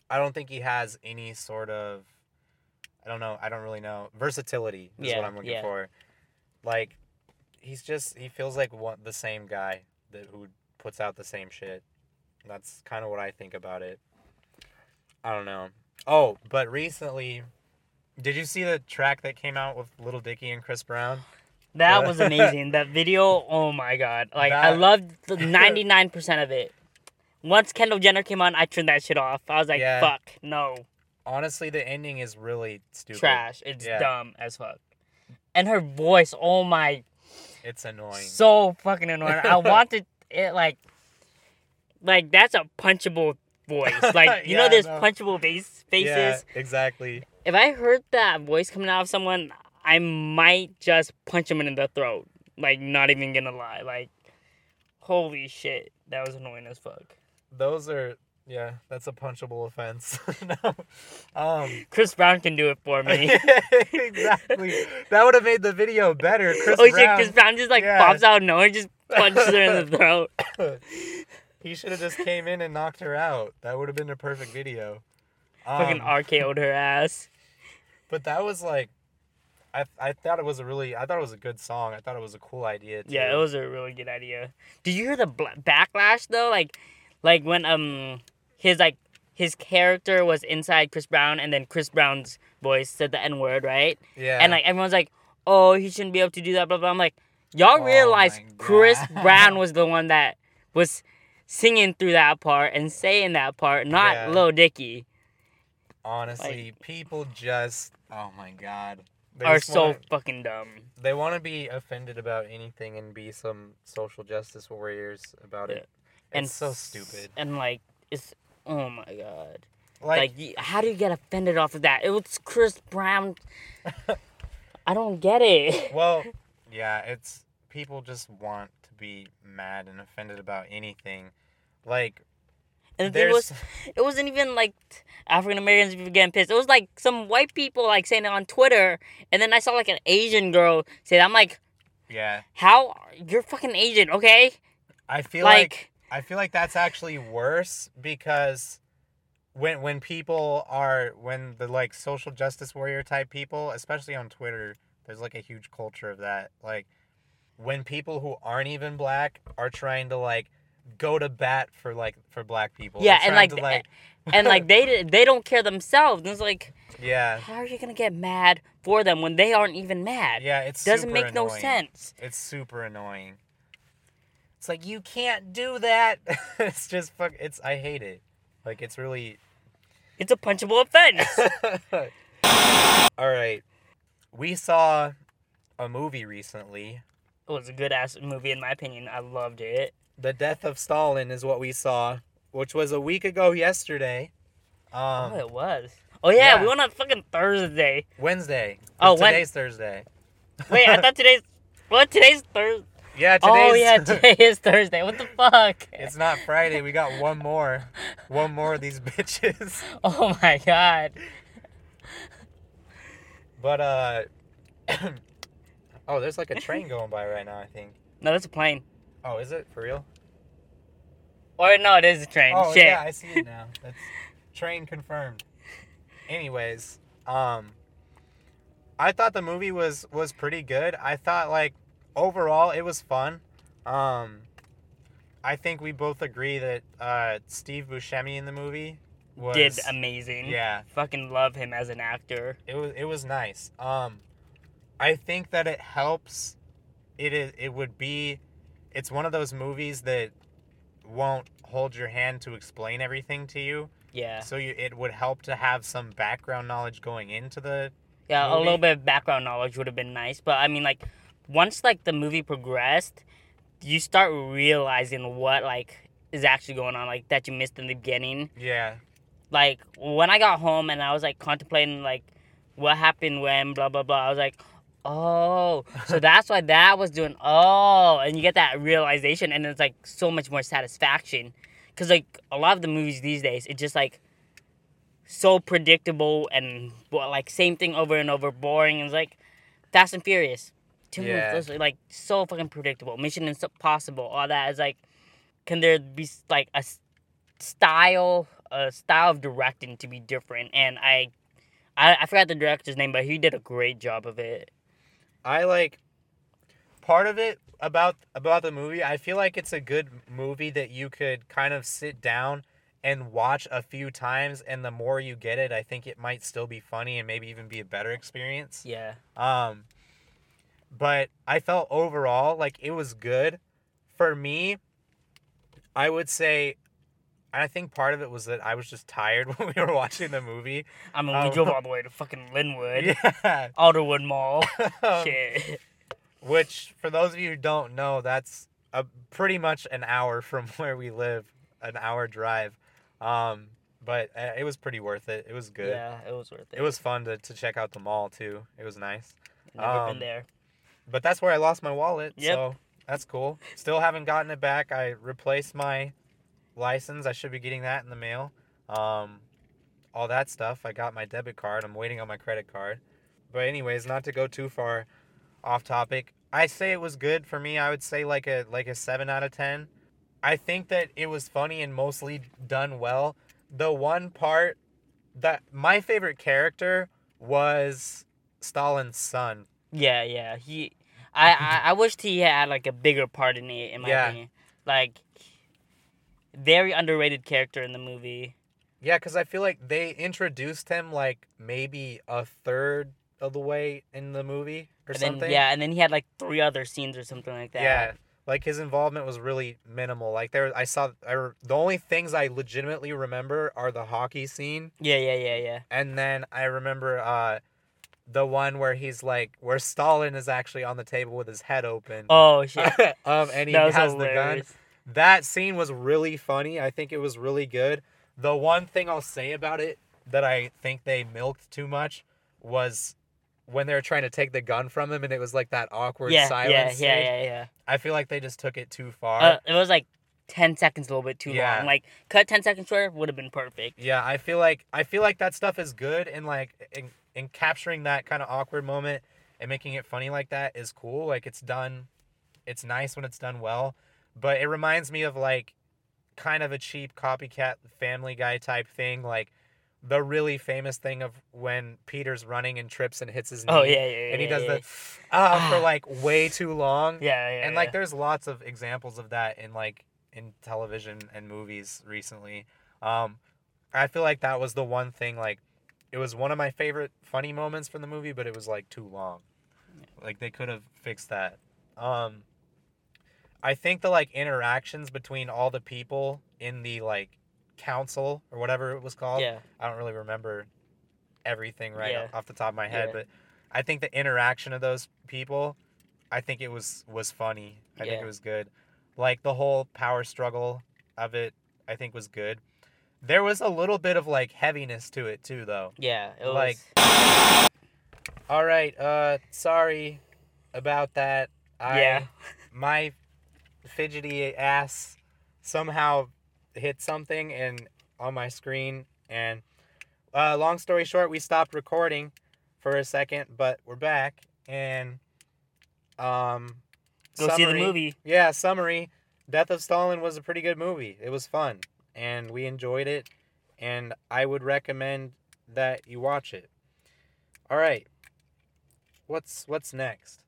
I don't think he has any sort of I don't know, I don't really know. Versatility is Yeah, what I'm looking yeah. for. Like he's just he feels like one the same guy that who puts out the same shit. That's kind of what I think about it. I don't know. Oh, but recently, did you see the track that came out with Lil Dicky and Chris Brown? That was amazing. that video, oh my god. Like I That- loved the ninety nine percent of it. Once Kendall Jenner came on, I turned that shit off. I was like, Yeah. fuck, no. Honestly, the ending is really stupid. Trash. It's Yeah. dumb as fuck. And her voice, oh my It's annoying. so fucking annoying. I wanted it like like that's a punchable voice. Like you Yeah, know there's no. punchable face faces. Yeah, exactly. If I heard that voice coming out of someone, I might just punch him in the throat. Like not even gonna lie. Like holy shit. That was annoying as fuck. Those are yeah, that's a punchable offense. no. Um Chris Brown can do it for me. exactly. That would have made the video better. Chris oh shit, Brown. Chris Brown just like Yeah. pops out of nowhere, just punches her in the throat. he should have just came in and knocked her out. That would have been a perfect video. Fucking Um, RKO'd her ass. But that was like, I I thought it was a really I thought it was a good song. I thought it was a cool idea. Too. Yeah, it was a really good idea. Did you hear the backlash though? Like, like when um his like his character was inside Chris Brown, and then Chris Brown's voice said the N word, right? Yeah. And like everyone's like, "Oh, he shouldn't be able to do that." Blah blah. I'm like, y'all Oh realize Chris Brown was the one that was singing through that part and saying that part, not Yeah. Lil Dicky. honestly, people just oh my god, they Are so wanna- fucking dumb. they want to be offended about anything and be some social justice warriors about it. And so stupid. And like, it's oh my god. Like, Like, how do you get offended off of that? It was Chris Brown. I don't get it. well, yeah, it's people just want to be mad and offended about anything. Like And the thing was, it wasn't even like African Americans people getting pissed. It was like some white people like saying it on Twitter, and then I saw like an Asian girl say that. I'm like, yeah, how you're fucking Asian, okay? I feel like Like, I feel like that's actually worse because when when people are when the like social justice warrior type people, especially on Twitter, there's like a huge culture of that. Like when people who aren't even black are trying to like go to bat for like for black people. Yeah, They're and, like, to, and like they they don't care themselves. And it's like, yeah, how are you gonna get mad for them when they aren't even mad? yeah, it's Doesn't make no sense. It's super annoying. It's like you can't do that. it's just fuck. It's I hate it. Like it's really It's a punchable offense. All right. We saw a movie recently. it was a good ass movie in my opinion. I loved it. The Death of Stalin is what we saw, which was a week ago yesterday. Um, oh, it was. Oh yeah, yeah. we went on fucking Thursday. Wednesday. Oh, 'Cause when- today's Thursday. Wait, I thought today's what? Today's Thursday. Yeah, today's. Oh yeah, today is Thursday. What the fuck? it's not Friday. We got one more. One more of these bitches. Oh my god. But uh. oh, there's like a train going by right now. I think. No, that's a plane. Oh, is it for real? Or no, it is a train. Oh Shit. yeah, I see it now. That's train confirmed. Anyways, um I thought the movie was was pretty good. I thought like overall it was fun. Um I think we both agree that uh, Steve Buscemi in the movie was Did amazing. yeah, Fucking love him as an actor. it was it was nice. Um, I think that it helps. It is it would be, it's one of those movies that won't hold your hand to explain everything to you. Yeah. So you, it would help to have some background knowledge going into the. Yeah, a little bit of background knowledge would have been nice, but I mean, like, once like the movie progressed, you start realizing what like is actually going on, like that you missed in the beginning. Yeah. Like when I got home and I was like contemplating like what happened when blah blah blah. I was like, oh, so that's why that was doing. Oh, and you get that realization, and it's like so much more satisfaction, because like a lot of the movies these days, it's just like so predictable and well, like same thing over and over, boring. And it's like Fast and Furious, two movies, Yeah. are like so fucking predictable. Mission Impossible, all that is like, can there be like a style, a style of directing to be different? And I, I, I forgot the director's name, but he did a great job of it. I like part of it about about the movie. I feel like it's a good movie that you could kind of sit down and watch a few times and the more you get it, I think it might still be funny and maybe even be a better experience. Yeah, Um but I felt overall like it was good. For me, I would say I think part of it was that I was just tired when we were watching the movie. I mean, we drove all the way to fucking Lynnwood, Yeah. Alderwood Mall. Um, Shit. Which, for those of you who don't know, that's a pretty much an hour from where we live, an hour drive. Um, but uh, it was pretty worth it. It was good. Yeah, it was worth it. It was fun to, to check out the mall too. It was nice. Never um, been there. But that's where I lost my wallet. Yep. So that's cool. Still haven't gotten it back. I replaced my license. I should be getting that in the mail. Um, all that stuff. I got my debit card. I'm waiting on my credit card. But anyways, not to go too far off topic. I say it was good for me. I would say like a like a 7 out of 10. I think that it was funny and mostly done well. The one part that my favorite character was Stalin's son. Yeah, yeah. He, I, I, I wished he had like a bigger part in it. In my Yeah. opinion, like very underrated character in the movie. Yeah, because I feel like they introduced him like maybe a third of the way in the movie or And something. then, yeah, and then he had like three other scenes or something like that. Yeah, like his involvement was really minimal. Like there, I saw. I re- the only things I legitimately remember are the hockey scene, Yeah, yeah, yeah, yeah. and then I remember uh, the one where he's like, where Stalin is actually on the table with his head open. Oh shit. um, and he has the gun. That scene was really funny. I think it was really good. The one thing I'll say about it that I think they milked too much was when they were trying to take the gun from him and it was like that awkward Yeah, silence. yeah, yeah, yeah, yeah. I feel like they just took it too far. Uh, it was like ten seconds, a little bit too Yeah. long. Like cut ten seconds shorter would have been perfect. yeah, I feel like I feel like that stuff is good and like in, in capturing that kind of awkward moment and making it funny like that is cool. Like it's done it's nice when it's done well, but it reminds me of like kind of a cheap copycat family guy type thing like the really famous thing of when Peter's running and trips and hits his knee Oh yeah, yeah, yeah. and he does yeah. the uh, for like way too long. Yeah, yeah. and like there's lots of examples of that in like in television and movies recently um i feel like that was the one thing like it was one of my favorite funny moments from the movie but it was like too long like they could have fixed that um i think the like interactions between all the people in the like council or whatever it was called yeah, i don't really remember everything right Yeah. off the top of my head Yeah. but i think the interaction of those people i think it was was funny i think it was good like the whole power struggle of it i think was good there was a little bit of like heaviness to it too though yeah. It was. like- all right uh sorry about that I, Yeah. my fidgety ass somehow hit something and on my screen. And uh, long story short we stopped recording for a second but we're back. And um Go see the movie. yeah summary. Death of stalin was a pretty good movie. It was fun. And we enjoyed it. And i would recommend that you watch it. All right. What's what's next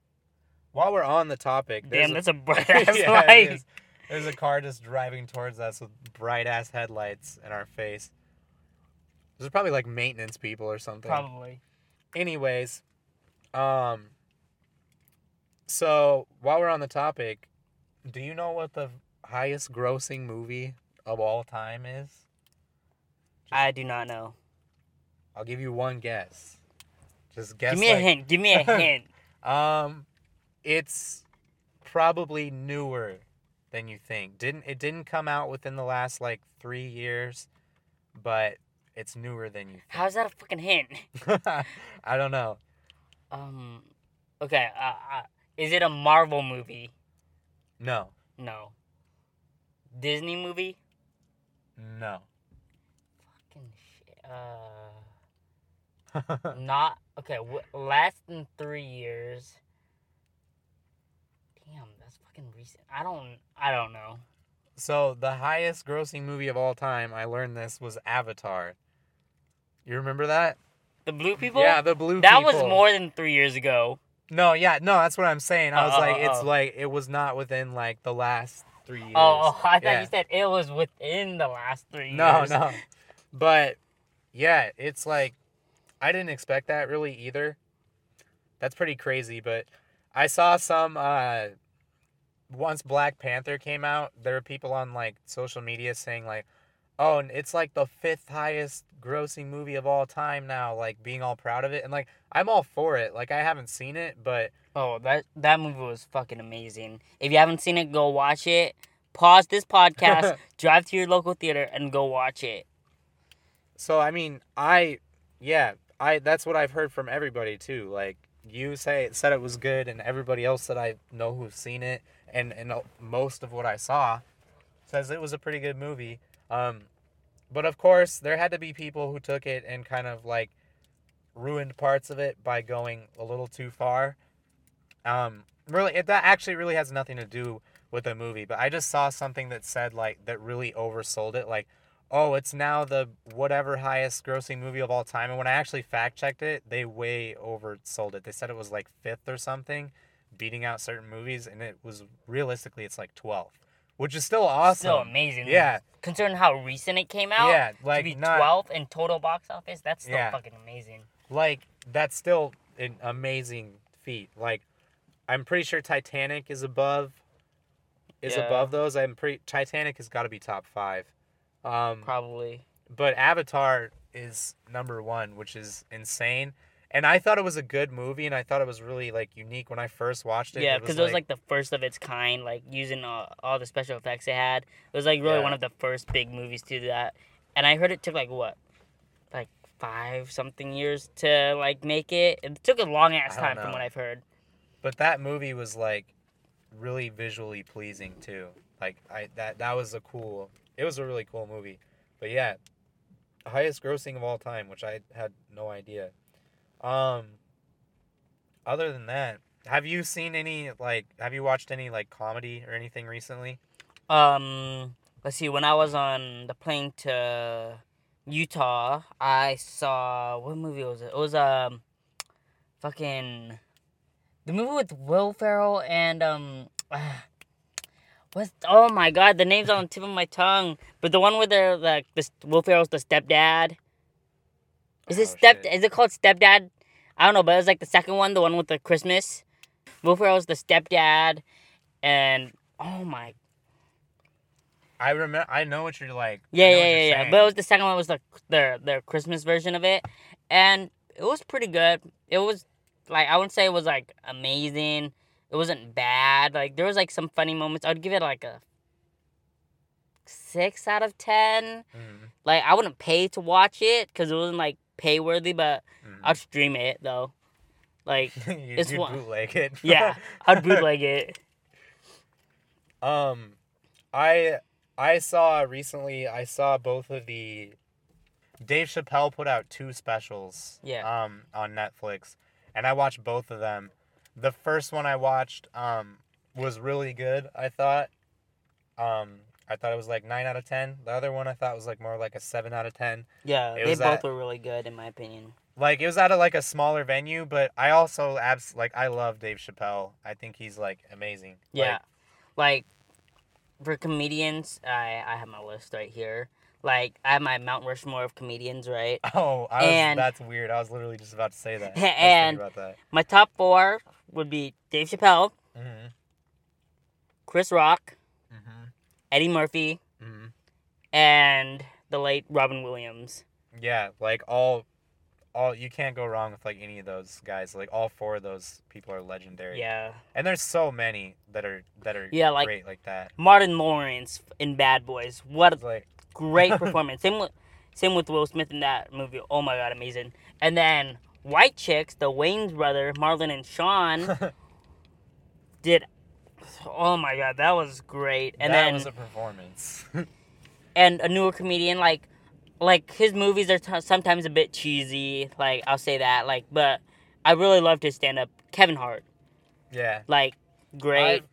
while we're on the topic Damn, that's a bright ass Yeah, light. is. There's a car just driving towards us with bright ass headlights in our face. There's probably like maintenance people or something. Probably. Anyways, um so while we're on the topic, do you know what the highest grossing movie of all time is? I do not know. I'll give you one guess. Just guess Give me a hint. Give me a hint. Um, it's probably newer than you think. Didn't it didn't come out within the last like three years, but it's newer than you How's that a fucking hint? I don't know. Um. Okay. Uh, uh, is it a Marvel movie? No, No. Disney movie? no. Fucking shit. Uh. Not okay. W- less than three years. Fucking recent. I don't. I don't know. so the highest grossing movie of all time, I learned this was Avatar. You remember that? The blue people. yeah, the blue. People that was more than three years ago. No, yeah, no, that's what I'm saying. I was Oh, oh, like, oh, it's oh. like it was not within like the last three years. Oh, oh, I thought Yeah. you said it was within the last three No, no. But yeah, it's like I didn't expect that really either. That's pretty crazy, but I saw some uh once Black Panther came out, there were people on like social media saying like, "Oh, and it's like the fifth highest grossing movie of all time now," like being all proud of it. And like I'm all for it. Like I haven't seen it, but Oh, that that movie was fucking amazing. If you haven't seen it, go watch it. Pause this podcast, drive to your local theater, and go watch it. So I mean, I yeah, I that's what I've heard from everybody too. Like you say said it was good and everybody else that I know who've seen it and and most of what I saw says it was a pretty good movie. Um but of course, there had to be people who took it and kind of like ruined parts of it by going a little too far. Um really it, that actually really has nothing to do with the movie, but I just saw something that said like that really oversold it like oh, it's now the whatever highest grossing movie of all time. And when I actually fact checked it, they way oversold it. They said it was like fifth or something, beating out certain movies, and it was realistically it's like twelve, which is still awesome. Still amazing. Yeah, Considering how recent it came out. yeah, to like be not 12th in total box office, that's still Yeah. fucking amazing. like that's still an amazing feat. Like I'm pretty sure Titanic is above is Yeah. above those. I'm pretty Titanic has got to be top 5. Um Probably. but Avatar is number one, which is insane. And I thought it was a good movie, and I thought it was really like unique when I first watched it. Yeah, because it was like the first of its kind, like using all, all the special effects it had. It was like really Yeah. one of the first big movies to do that. And I heard it took like what, like five something years to like make it. It took a long ass time from what I've heard. but that movie was like really visually pleasing too. Like I that that was a cool. It was a really cool movie. But yeah, highest grossing of all time, which I had no idea. Um. Other than that, have you seen any like? Have you watched any like comedy or anything recently? Um, let's see. When I was on the plane to Utah, I saw what movie was it? It was um, fucking the movie with Will Ferrell and um, what's oh my god, the name's on the tip of my tongue. But the one where they're like this Will Ferrell's the stepdad. Is it Oh, step? shit. Is it called stepdad? I don't know, but it was like the second one, the one with the Christmas. Will Ferrell's the stepdad, and oh my I remember. I know what you're like. Yeah, yeah, yeah, yeah. But it was the second one was the their their Christmas version of it, and it was pretty good. It was like I wouldn't say it was like amazing. It wasn't bad. Like there was like some funny moments. I'd give it like a six out of ten. Mhm, Like I wouldn't pay to watch it because it wasn't like pay worthy, but mhm. I'd stream it though. Like you, it's one- bootleg it. yeah, I'd bootleg it. um, I I saw recently. I saw both of the. Dave Chappelle put out two specials. Yeah. Um, on Netflix, and I watched both of them. The first one I watched um was really good. I thought. Um, I thought it was like nine out of ten. The other one I thought was like more like a seven out of ten. Yeah, It they was both at- were really good in my opinion. Like it was at a, like a smaller venue, but I also abs like I love Dave Chappelle. I think he's like amazing. Yeah, Like, like for comedians, I I have my list right here. Like I have my Mount Rushmore of comedians, right? Oh, I was, And- that's weird. I was literally just about to say that. And- that. My top four would be Dave Chappelle, Mm-hmm. Chris Rock. Eddie Murphy, Mm-hmm. and the late Robin Williams. Yeah, like all, all you can't go wrong with like any of those guys. Like all four of those people are legendary. Yeah. And there's so many that are that are Yeah, like- great like that. Martin Lawrence in Bad Boys. What a like great performance. Same with same with Will Smith in that movie. Oh my god, amazing. And then White Chicks, the Wayans brother, Marlon and Sean did Oh my god, that was great. And that then was a performance. and a newer comedian like like his movies are t- sometimes a bit cheesy, like I'll say that like but I really loved his stand up. Kevin Hart, yeah. like great.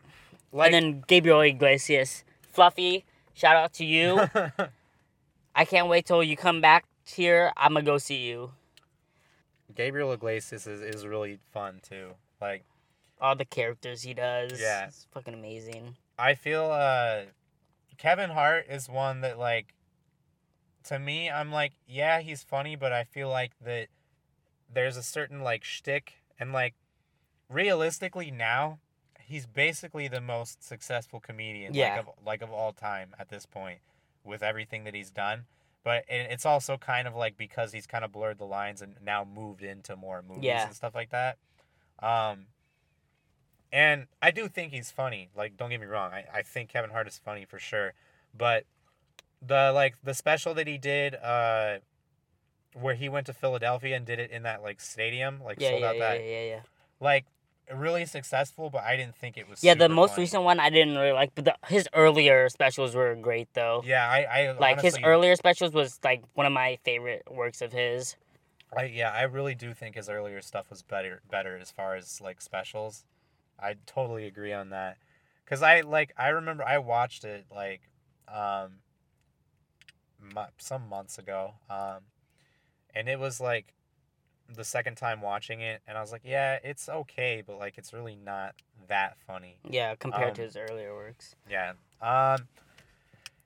Like and then Gabriel Iglesias, Fluffy, shout out to you. I can't wait till you come back here. I'm gonna go see you. Gabriel Iglesias is, is really fun too. Like All the characters he does. Yeah. It's fucking amazing. I feel uh Kevin Hart is one that like to me I'm like, yeah, he's funny, but I feel like that there's a certain like shtick and like realistically now he's basically the most successful comedian Yeah. like of like of all time at this point with everything that he's done. But it, it's also kind of like because he's kind of blurred the lines and now moved into more movies Yeah. and stuff like that. Um and I do think he's funny. Like, don't get me wrong. I, I think Kevin Hart is funny for sure. But the like the special that he did, uh where he went to Philadelphia and did it in that like stadium, like Yeah, sold yeah, out yeah, that yeah, yeah. like really successful, but I didn't think it was Yeah, the most funny. recent one I didn't really like, but the, his earlier specials were great though. Yeah, I, I like his earlier specials was like one of my favorite works of his. I, yeah, I really do think his earlier stuff was better better as far as like specials. I totally agree on that. Cuz I like I remember I watched it like um some months ago. Um and it was like the second time watching it and I was like, yeah, it's okay, but like it's really not that funny. Yeah, compared to Um, his earlier works. Yeah. Um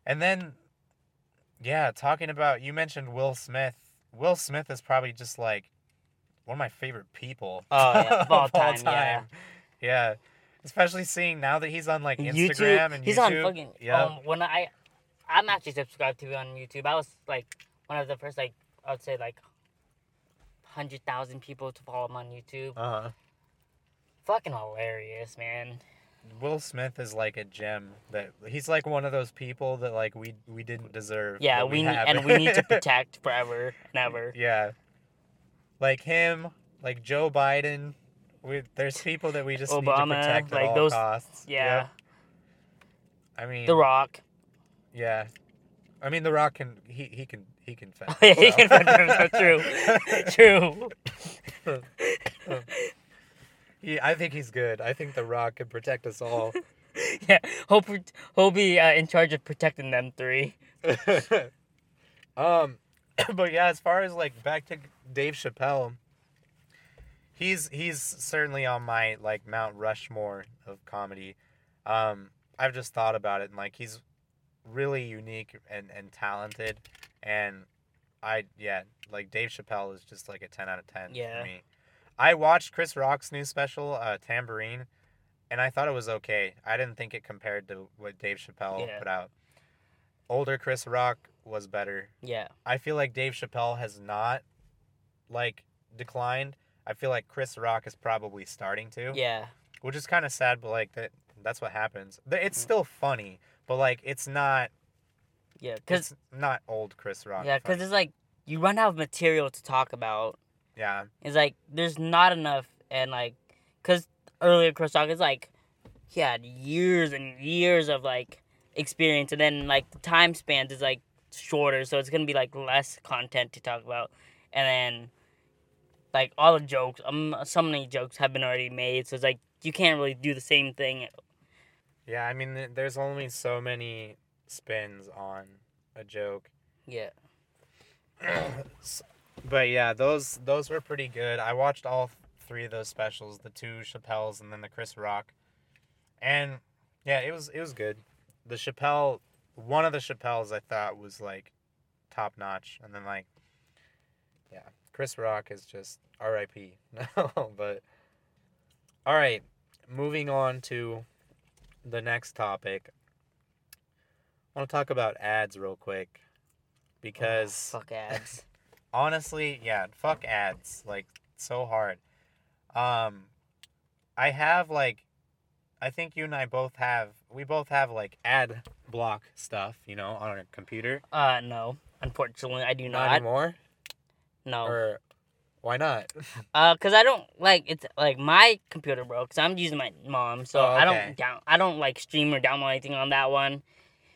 and then yeah, talking about you mentioned Will Smith. Will Smith is probably just like one of my favorite people. Oh, yeah, of all time, yeah. Yeah. Especially seeing now that he's on like YouTube, Instagram and he's on fucking. yeah. Um, when I, I'm actually subscribed to him on YouTube. I was like one of the first like I would say like hundred thousand people to follow him on YouTube. uh-huh. Fucking hilarious, man. Will Smith is like a gem that he's like one of those people that like we we didn't deserve. Yeah, we, need, and we need to protect forever and ever. Yeah. Like him, like Joe Biden. We, there's people that we just need to protect at like all those- costs. Yeah, Yep. I mean, The Rock. yeah. I mean, The Rock can he he can he can fend. Yeah, he so. can fend for himself. True. True. He, I think he's good. I think The Rock can protect us all. yeah, he'll he'll be uh, in charge of protecting them three. um, but yeah, as far as like back to Dave Chappelle, he's he's certainly on my like Mount Rushmore of comedy. Um, I've just thought about it and like he's really unique and and talented, and I yeah like Dave Chappelle is just like a ten out of ten Yeah. for me. I watched Chris Rock's new special, uh, Tamborine, and I thought it was okay. I didn't think it compared to what Dave Chappelle Yeah. put out. Older Chris Rock was better. Yeah, I feel like Dave Chappelle has not like declined. I feel like Chris Rock is probably starting to, yeah, which is kind of sad, but like that that's what happens. It's Mm. still funny, but like it's not yeah. Cause not old Chris Rock. yeah, cause it's like you run out of material to talk about. yeah, It's like there's not enough, and like, cause earlier Chris Rock is like, he had years and years of like experience, and then like the time spans is like shorter, so it's gonna be like less content to talk about, and then like all the jokes, um, so many jokes have been already made, so it's like you can't really do the same thing. yeah. I mean, there's only so many spins on a joke. Yeah, but yeah, those those were pretty good. I watched all three of those specials, the two Chappelle's and then the Chris Rock. And yeah, it was it was good. the Chappelle, one of the Chappelles I thought was like top notch, and then like, yeah, Chris Rock is just R.I.P. No, but all right, moving on to the next topic. I want to talk about ads real quick because fuck ads. honestly, yeah, fuck ads. Like so hard. Um I have like I think you and I both have we both have like ad block stuff, you know, on our computer. Uh, no. Unfortunately, I do Not not. anymore? No. Or why not? Uh, cause I don't like it's like my computer, broke. Cause I'm using my mom, so Oh, I don't down. I don't like stream or download anything on that one.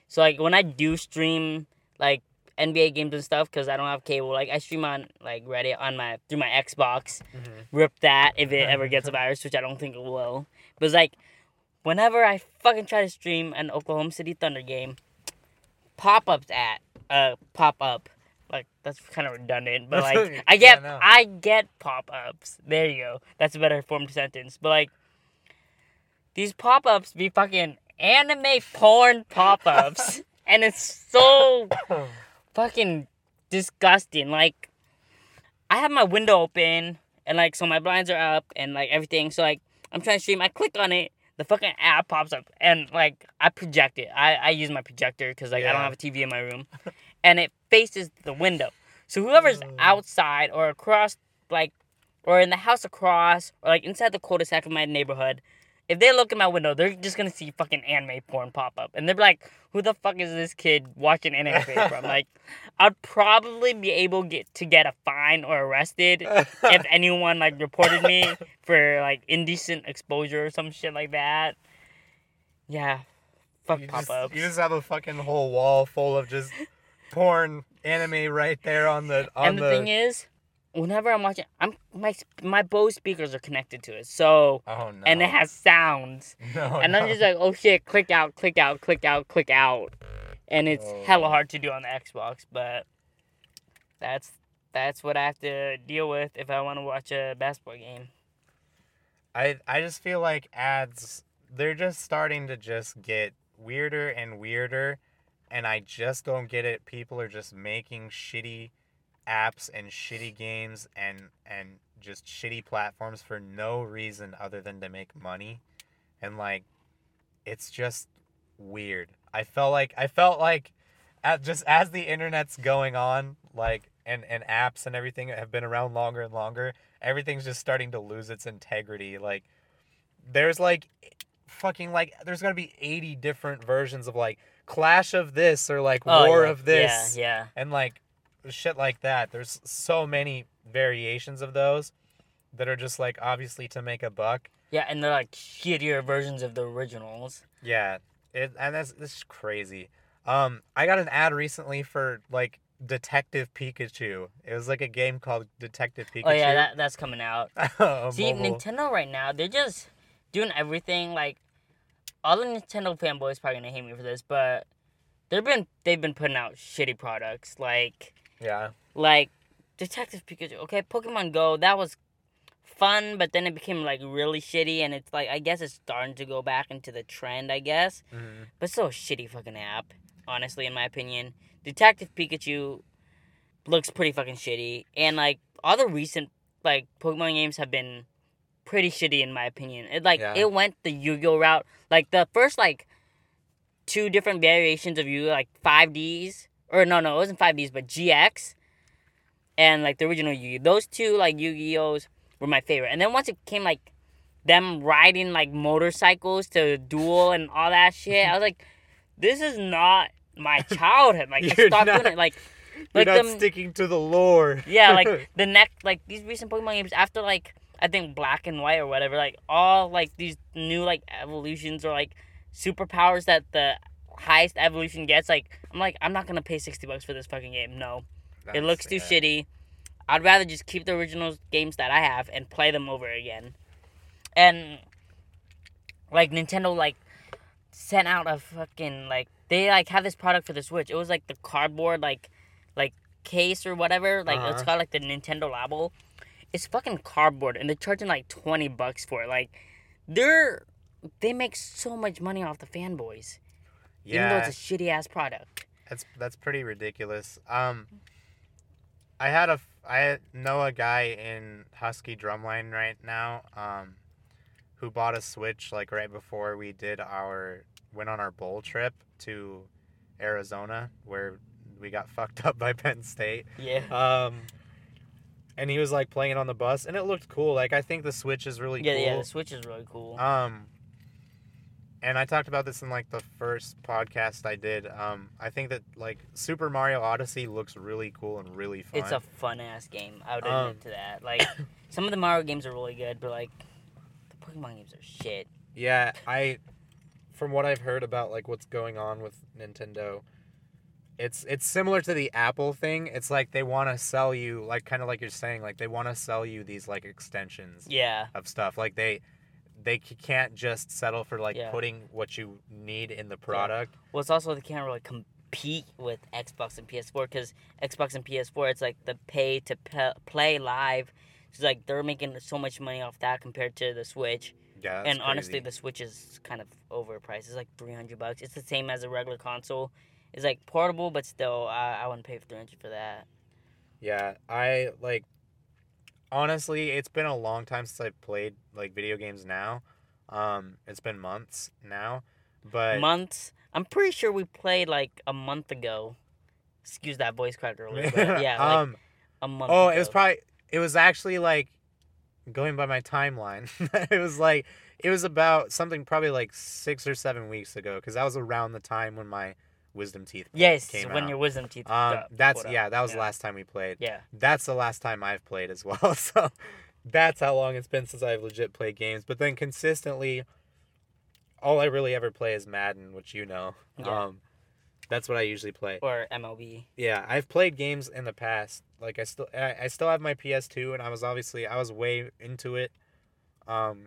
So like when I do stream like NBA games and stuff, cause I don't have cable. Like I stream on like Reddit on my through my Xbox. Mhm. Rip that if it ever gets a virus, which I don't think it will. But it's like whenever I fucking try to stream an Oklahoma City Thunder game, pop ups at uh pop up. Like that's kind of redundant, but like I get Yeah, no. I get pop ups. There you go. That's a better formed sentence. But like these pop ups be fucking anime porn pop ups, and it's so fucking disgusting. Like I have my window open and like so my blinds are up and like everything. So like I'm trying to stream. I click on it. The fucking app pops up and like I project it. I, I use my projector because like I don't have a TV in my room, and it faces the window. So whoever's outside or across like or in the house across or like inside the cul-de-sac of my neighborhood, if they look in my window, they're just gonna see fucking anime porn pop up, and they're like, "Who the fuck is this kid watching anime from?" Like, I'd probably be able get to get a fine or arrested if anyone like reported me for like indecent exposure or some shit like that. Yeah, fuck you, pop just, ups. you just have a fucking whole wall full of just porn anime right there on the on and the, thing is, whenever I'm watching, I'm my my Bose speakers are connected to it, so oh no and it has sounds. no and no. I'm just like, oh shit, click out, click out, click out, click out, and it's Oh. hella hard to do on the Xbox. But that's that's what I have to deal with if I want to watch a basketball game. I I just feel like ads they're just starting to just get weirder and weirder and I just don't get it. People are just making shitty apps and shitty games and and just shitty platforms for no reason other than to make money. And like it's just weird. I felt like I felt like at just as the internet's going on, like and, and apps and everything have been around longer and longer, everything's just starting to lose its integrity. Like there's like fucking like there's gonna be 80 different versions of like clash of this or like Oh, war yeah, of this Yeah, yeah. and like shit like that. There's so many variations of those that are just like obviously to make a buck. Yeah, and they're like shittier versions of the originals. yeah it and that's this is crazy. Um i got an ad recently for like detective pikachu. It was like a game called detective pikachu Oh yeah, that that's coming out. A See, mobile- Nintendo right now, they're just doing everything like all the Nintendo fanboys probably gonna hate me for this, but they've been they've been putting out shitty products like yeah like Detective Pikachu. Okay, Pokemon Go that was fun, but then it became like really shitty, and it's like I guess it's starting to go back into the trend, I guess. Mhm. But still a shitty fucking app, honestly, in my opinion. Detective Pikachu looks pretty fucking shitty, and like all the recent like Pokemon games have been pretty shitty in my opinion. It like Yeah. it went the Yu-Gi-Oh route. Like the first like two different variations of Yu like five Ds or no no it wasn't five Ds but GX and like the original Yu-Gi. Those two like Yu-Gi-Ohs were my favorite. And then once it came like them riding like motorcycles to duel and all that shit, I was like, this is not my childhood. Like You're stop not- doing it. Like you're not them sticking to the lore yeah, like the next, like these recent Pokemon games after like I think Black and White or whatever, like all like these new like evolutions or like superpowers that the highest evolution gets. Like I'm like I'm not gonna pay sixty bucks for this fucking game. No, it looks too yeah. shitty. I'd rather just keep the original games that I have and play them over again. And like Nintendo like sent out a fucking like they like have this product for the Switch. It was like the cardboard like like case or whatever. Like it's Uh-huh. got like the Nintendo label. It's fucking cardboard and they're charging like twenty bucks for it. Like they're they make so much money off the fanboys. even though it's a shitty ass product. that's that's pretty ridiculous. Um, I had a, I know a guy in Husky Drumline right now. Um, who bought a Switch like right before we did our went on our bowl trip to Arizona where we got fucked up by Penn State. Yeah. Um, and he was like playing it on the bus, and it looked cool. Like I think the Switch is really Yeah, cool. yeah. The Switch is really cool. Um, and I talked about this in like the first podcast I did. Um, I think that like Super Mario Odyssey looks really cool and really fun. It's a fun ass game. I would Um, admit to that. Like some of the Mario games are really good, but like the Pokemon games are shit. yeah. I, from what I've heard about like what's going on with Nintendo, it's it's similar to the Apple thing. It's like they want to sell you like kind of like you're saying like they want to sell you these like extensions Yeah. of stuff. Like they they c- can't just settle for like Yeah. putting what you need in the product. Well, it's also they can't really compete with Xbox and PS4 because Xbox and PS4 it's like the pay to pe- play live. It's like they're making so much money off that compared to the Switch. Yeah, that's and honestly, crazy. the Switch is kind of overpriced. It's like three hundred bucks. It's the same as a regular console. It's like portable, but still, I, I wouldn't pay for three hundred for that. Yeah, I like honestly, it's been a long time since I've played like video games now. Um it's been months now. But Months. I'm pretty sure we played like a month ago. Excuse that voice crack earlier, but yeah, like um a month. oh, ago. it was probably it was actually like going by my timeline. it was like it was about something probably like 6 or 7 weeks ago cuz that was around the time when my wisdom teeth yes came when out. your wisdom teeth. um that's yeah, that was yeah. the last time we played. Yeah, that's the last time I've played as well. So that's how long it's been since I've legit played games. But then consistently, all I really ever play is Madden, which you know. Yeah. Um, that's what I usually play. or MLB. Yeah, I've played games in the past. Like I still, I, I still have my PS2, and I was obviously I was way into it. Um,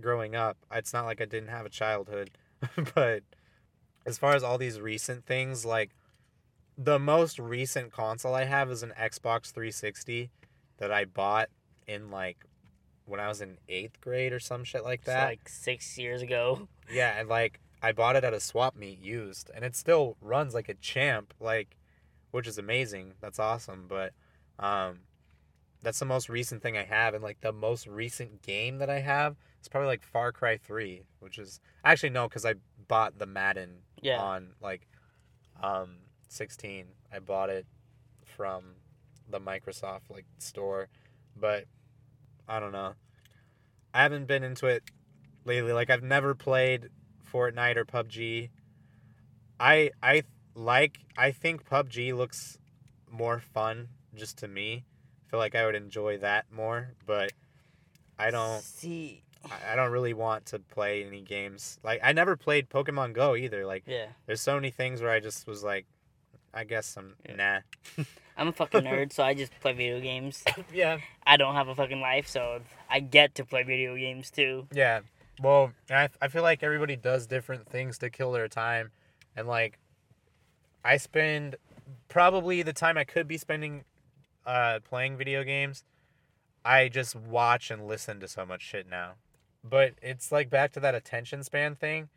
growing up, it's not like I didn't have a childhood, but as far as all these recent things, like the most recent console I have is an Xbox 360 that I bought in like when I was in eighth grade or some shit like It's that. like six years ago. Yeah, and like I bought it at a swap meet used, and it still runs like a champ, like, which is amazing. That's awesome. But, um, that's the most recent thing I have, and like the most recent game that I have is probably like Far Cry Three, which is actually no, because I bought the Madden Yeah. on like, um, sixteen. I bought it from the Microsoft like store, but I don't know. I haven't been into it lately. Like I've never played Fortnite or PUBG. I I like I think PUBG looks more fun just to me. I feel like I would enjoy that more, but I don't see. I- don't really want to play any games. Like I never played Pokemon Go either. Like Yeah, there's so many things where I just was like I guess I'm Yeah. nah. I'm a fucking nerd, so I just play video games. yeah. I don't have a fucking life, so I get to play video games too. Yeah. Well, I, I feel like everybody does different things to kill their time. And, like, I spend probably the time I could be spending uh, playing video games, I just watch and listen to so much shit now. But it's like back to that attention span thing.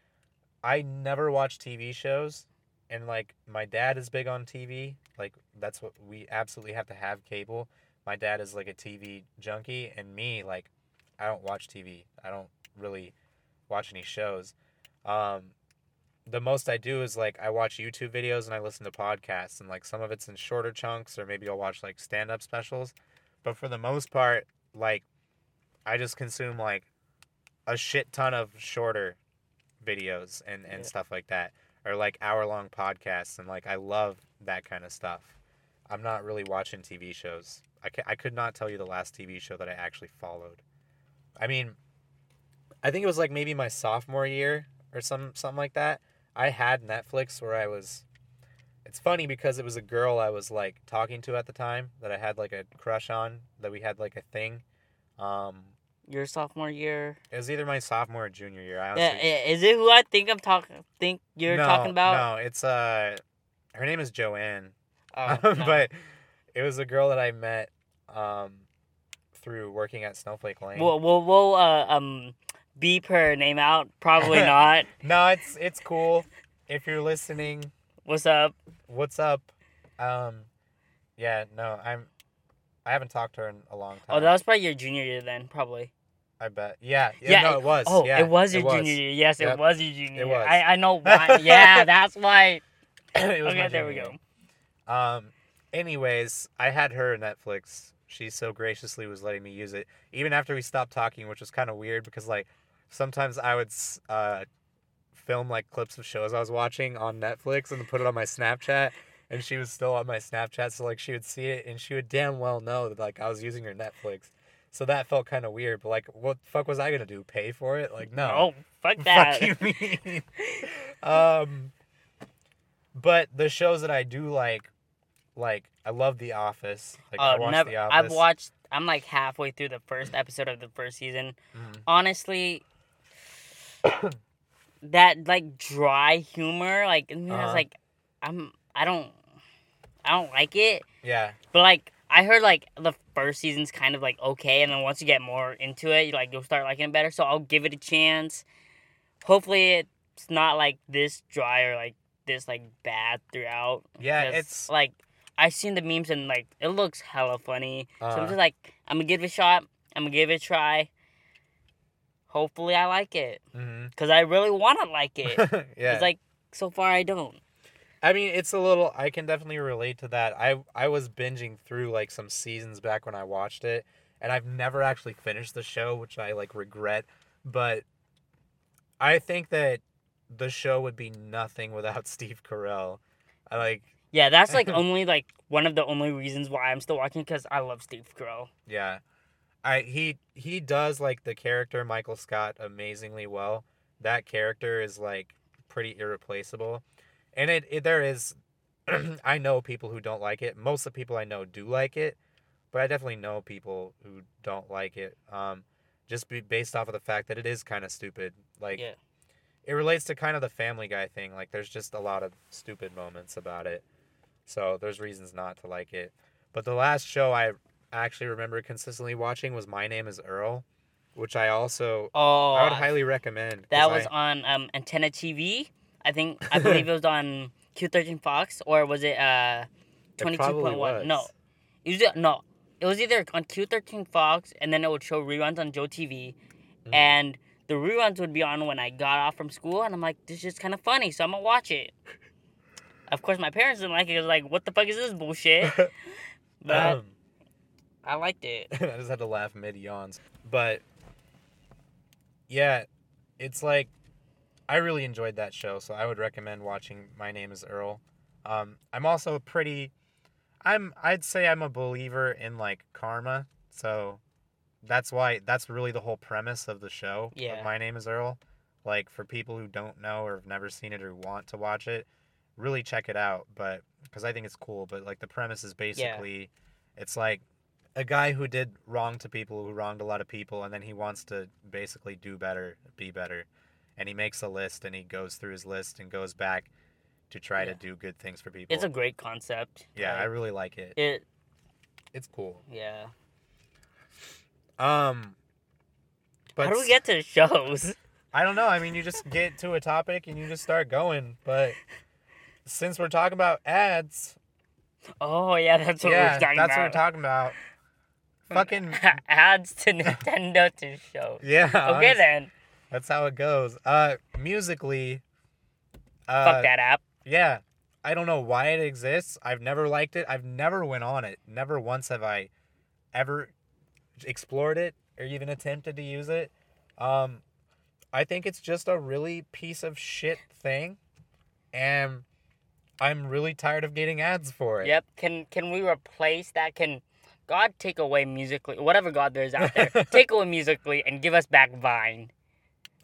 I never watch TV shows. And, like, my dad is big on TV. Like, that's what we absolutely have to have cable. My dad is like a TV junkie. And me, like, I don't watch TV. I don't really watch any shows. Um, the most I do is like I watch YouTube videos and I listen to podcasts and like some of it's in shorter chunks or maybe I'll watch like stand up specials. But for the most part, like I just consume like a shit ton of shorter videos and, and Yeah. stuff like that. Or like hour long podcasts and like I love that kind of stuff. I'm not really watching TV shows. I, ca- I could not tell you the last TV show that I actually followed. I mean, I think it was like maybe my sophomore year or some something like that. I had Netflix where I was. It's funny because it was a girl I was like talking to at the time that I had like a crush on that we had like a thing. Um, Your sophomore year. it was either my sophomore or junior year. I Yeah, honestly, i- is it who I think I'm talking? Think you're no, talking about? No, it's uh, her name is Joanne. Oh, no. but it was a girl that I met um through working at Snowflake Lane. we'll we'll, we'll uh, um beep her name out. Probably not. no, it's it's cool. if you're listening, What's up? what's up? Um, yeah, no, I'm. I haven't talked to her in a long time. Oh, that was probably your junior year then, probably. I bet. Yeah. Yeah. Yeah, no, it- it was. Oh, yeah, it was your junior year. Yes, Yep. it was your junior It year. was. I, I know why. yeah, that's why. it was okay, there we go. year. Um. Anyways, I had her Netflix. She so graciously was letting me use it, even after we stopped talking, which was kind of weird because like sometimes I would uh film like clips of shows I was watching on Netflix and put it on my Snapchat. And she was still on my Snapchat, so like she would see it, and she would damn well know that like I was using her Netflix. So that felt kind of weird. But like, what the fuck was I gonna do? Pay for it? Like, no. Oh, fuck that. Fuck you mean? um, but the shows that I do like, like I love The Office. Like I Oh, watched never. The Office. I've watched. I'm like halfway through the first episode of the first season. Mhm. Honestly, that like dry humor, like Uh-huh. like, I'm. I don't. I don't like it. Yeah, But like, I heard like the first season's kind of like okay, and then once you get more into it, you like you'll start liking it better. So I'll give it a chance. Hopefully, it's not like this dry or like this like bad throughout. Yeah, It's like I've seen the memes and like it looks hella funny. so I'm Uh-huh. just like I'm gonna give it a shot. I'm gonna give it a try. Hopefully I like it because I really want to like it. yeah. It's like so far I don't. I mean, it's a little. I can definitely relate to that. I I was binging through like some seasons back when I watched it, and I've never actually finished the show, which I like regret. But I think that the show would be nothing without Steve Carell. I like. Yeah, that's like only like one of the only reasons why I'm still watching because I love Steve Carell. Yeah. I he he does like the character Michael Scott amazingly well. That character is like pretty irreplaceable. And it, it there is I know people who don't like it. Most of the people I know do like it, but I definitely know people who don't like it. Um just be based off of the fact that it is kind of stupid. Like Yeah. it relates to kind of the family guy thing. Like there's just a lot of stupid moments about it. So there's reasons not to like it. But the last show I actually remember consistently watching was My Name is Earl, which I also Oh, I would highly recommend. that was I- on um, Antenna TV. I think I believe it was on Q13 Fox or was it uh it twenty two probably point one? was. No, it was no. It was either on Q13 Fox and then it would show reruns on Joe TV, Mhm. and the reruns would be on when I got off from school, and I'm like, this is kind of funny, so I'm gonna watch it. of course, my parents didn't like it. 'cause, like, what the fuck is this bullshit? But Um, I liked it. I just had to laugh mid yawns. But yeah, it's like I really enjoyed that show, so I would recommend watching My Name is Earl. Um, I'm also a pretty I'm I'd say I'm a believer in like karma, so that's why that's really the whole premise of the show. Yeah. My Name is Earl. Like for people who don't know or have never seen it or want to watch it, really check it out. But because I think it's cool. But like the premise is basically, it's like a guy who did wrong to people, who wronged a lot of people, and then he wants to basically do better, be better, and he makes a list and he goes through his list and goes back to try to do good things for people. It's a great concept. yeah, I really like it. it. It's cool. Yeah. Um, but How do we get to the shows? I don't know. I mean, you just get to a topic and you just start going. But since we're talking about ads, Oh yeah, that's what yeah, we're talking that's what we're about. talking about. Fucking ads to Nintendo to shows. yeah. Okay honest- then. That's how it goes. Uh, Musical.ly. Uh, Fuck that app. Yeah, I don't know why it exists. I've never liked it. I've never went on it. Never once have I ever explored it or even attempted to use it. Um, I think it's just a really piece of shit thing, and I'm really tired of getting ads for it. Yep. Can can we replace that? Can God take away Musical.ly, whatever God there is out there, take away Musical.ly and give us back Vine?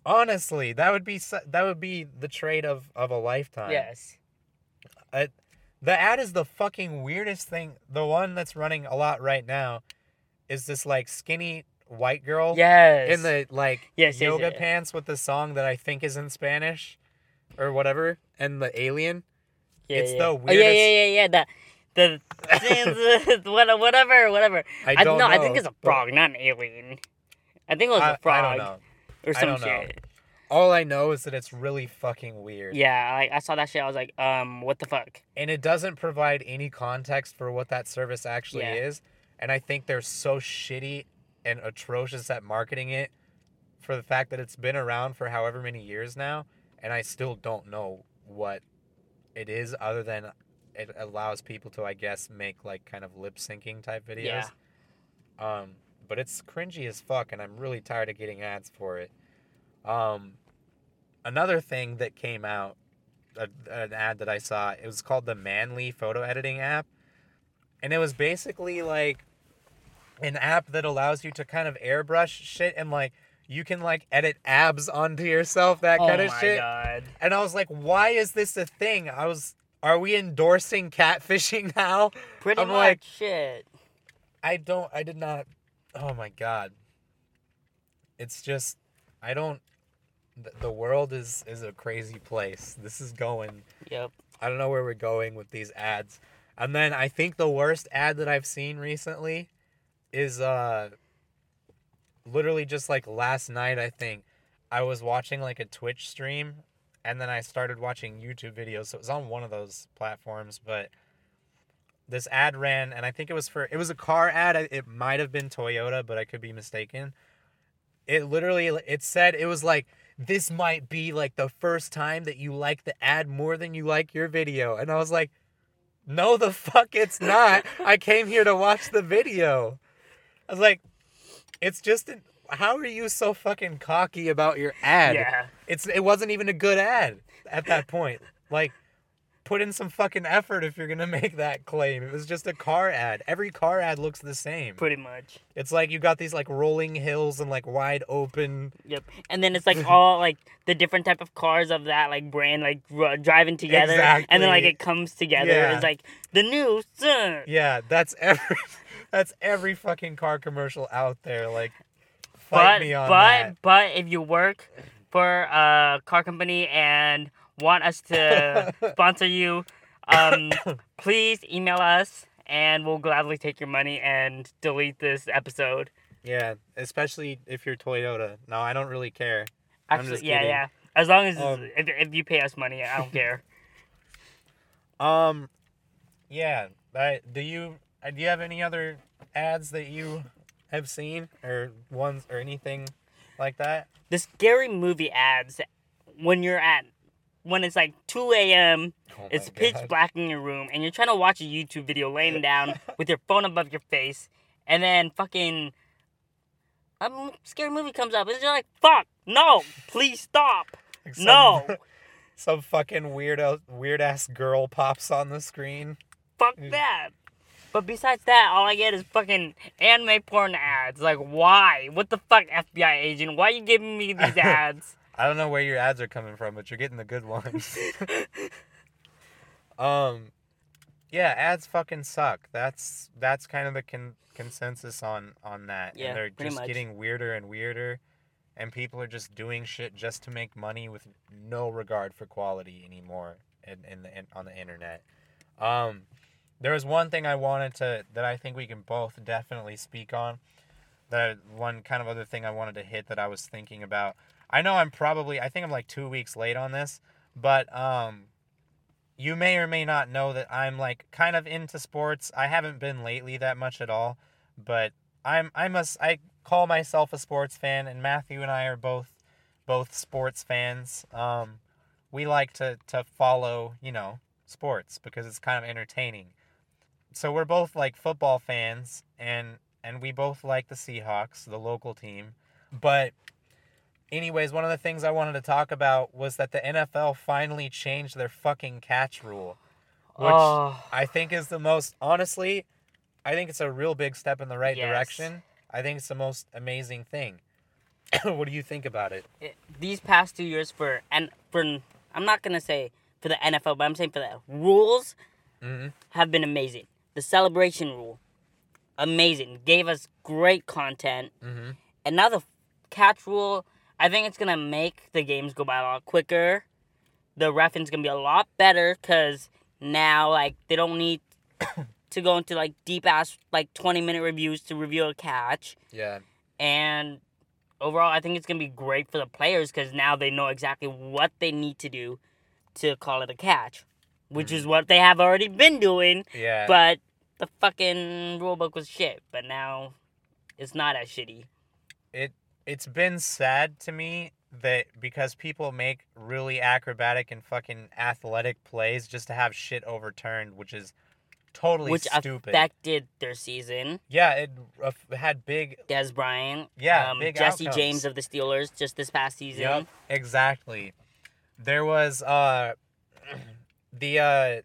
Honestly, that would be that would be the trade of of a lifetime. Yes. The ad is the fucking weirdest thing. The one that's running a lot right now is this like skinny white girl Yes. in the like Yes, yes, yoga yes. pants with the song that I think is in Spanish or whatever, and the alien. yeah, it's yeah. the Oh, yeah, weirdest- yeah, yeah, yeah. The the what- whatever, whatever. I I don't no, know. I think it's a but frog, not an alien. I think it was I, a frog I don't know. Or I some don't know. shit. All I know is that it's really fucking weird. Yeah, like I saw that shit. I was like, um, what the fuck? And it doesn't provide any context for what that service actually Yeah. is. And I think they're so shitty and atrocious at marketing it for the fact that it's been around for however many years now. And I still don't know what it is other than it allows people to, I guess, make like kind of lip syncing type videos. Yeah. Um, but it's cringy as fuck, and I'm really tired of getting ads for it. Um, another thing that came out, a, an ad that I saw, it was called the Manly Photo Editing app, and it was basically like an app that allows you to kind of airbrush shit and like you can like edit abs onto yourself, that oh kind of my shit. god. And I was like, why is this a thing? I was, are we endorsing catfishing now? Pretty I'm much like- shit. I don't I did not oh my god. It's just I don't the, world is is a crazy place. This is going Yep. I don't know where we're going with these ads. And then I think the worst ad that I've seen recently is uh literally just like last night I think I was watching like a Twitch stream and then I started watching YouTube videos. So it was on one of those platforms, but this ad ran and I think it was for it was a car ad. It might have been Toyota, but I could be mistaken. It literally it said it was like this might be like the first time that you like the ad more than you like your video. And I was like, no, the fuck it's not. I came here to watch the video. I was like, it's just an, how are you so fucking cocky about your ad? Yeah. It's it wasn't even a good ad at that point. Like put in some fucking effort if you're to make that claim. It was just a car ad. Every car ad looks the same. Pretty much. It's like you got these like rolling hills and like wide open Yep. And then it's like all like the different type of cars of that like brand like r- driving together, exactly. and then like it comes together. Yeah. It's like the new. uh, Yeah, that's every that's every fucking car commercial out there. Like, fight but me on but that. but if you work for a car company and want us to sponsor you, um, please email us and we'll gladly take your money and delete this episode. Yeah, especially if you're Toyota. No, I don't really care. I'm Actually, just yeah, kidding. yeah. As long as Um, if, if you pay us money, I don't care. Um, yeah. I, do you uh, do you have any other ads that you have seen or ones or anything like that? the scary movie ads when you're at when it's like 2 a.m. Oh It's pitch God. black in your room, and you're trying to watch a YouTube video laying down with your phone above your face, and then fucking a scary movie comes up, and you're like, "Fuck, no, please stop, Like some- no, Some fucking weird weird ass girl pops on the screen. fuck Mm. that." But besides that, all I get is fucking anime porn ads. Like, why? What the fuck, FBI agent? Why are you giving me these ads? I don't know where your ads are coming from, but you're getting the good ones. um, yeah, ads fucking suck. That's that's kind of the con- consensus on on that. Yeah, and they're pretty just much. getting weirder and weirder, and people are just doing shit just to make money with no regard for quality anymore. In, in the in, on the internet, um, there was one thing I wanted to that I think we can both definitely speak on. That one kind of other thing I wanted to hit that I was thinking about. I know I'm probably I think I'm like two weeks late on this, but um, you may or may not know that I'm like kind of into sports. I haven't been lately that much at all, but I'm I must I call myself a sports fan, and Matthew and I are both both sports fans. Um, we like to to follow you know sports because it's kind of entertaining. So we're both like football fans, and and we both like the Seahawks, the local team, but anyways, one of the things I wanted to talk about was that the NFL finally changed their fucking catch rule, which oh, I think is the most honestly, I think it's a real big step in the right Yes. direction. I think it's the most amazing thing. what do you think about it? it- these past two years for and for I'm not gonna say for the NFL, but I'm saying for the rules Mm-hmm. have been amazing. The celebration rule, amazing, gave us great content, Mm-hmm. and now the catch rule, I think it's gonna make the games go by a lot quicker. The refing's gonna be a lot better because now like they don't need to go into like deep ass like 20 minute reviews to review a catch Yeah. and overall, I think it's gonna be great for the players because now they know exactly what they need to do to call it a catch, which is mm-hmm. what they have already been doing. Yeah. But the fucking rulebook was shit. But now it's not as shitty. It's been sad to me that because people make really acrobatic and fucking athletic plays just to have shit overturned, which is totally which stupid. affected their season. yeah, it uh, had big. Dez Bryant, Yeah, um, big Jesse outcomes. James of the Steelers just this past season. Yep, exactly. There was uh, the uh,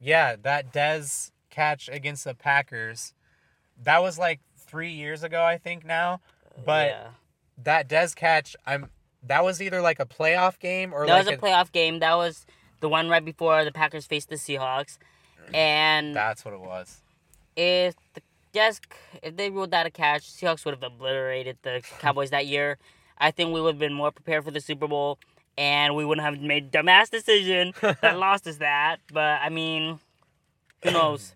yeah, that Dez catch against the Packers. That was like three years ago, I think now. But Yeah. that Dez catch, I'm. That was either like a playoff game or that like was a playoff game. That was the one right before the Packers faced the Seahawks. And That's what it was. if the if they ruled that a catch, Seahawks would have obliterated the Cowboys that year. I think we would have been more prepared for the Super Bowl, and we wouldn't have made dumbass decision that lost us that. But I mean, who knows?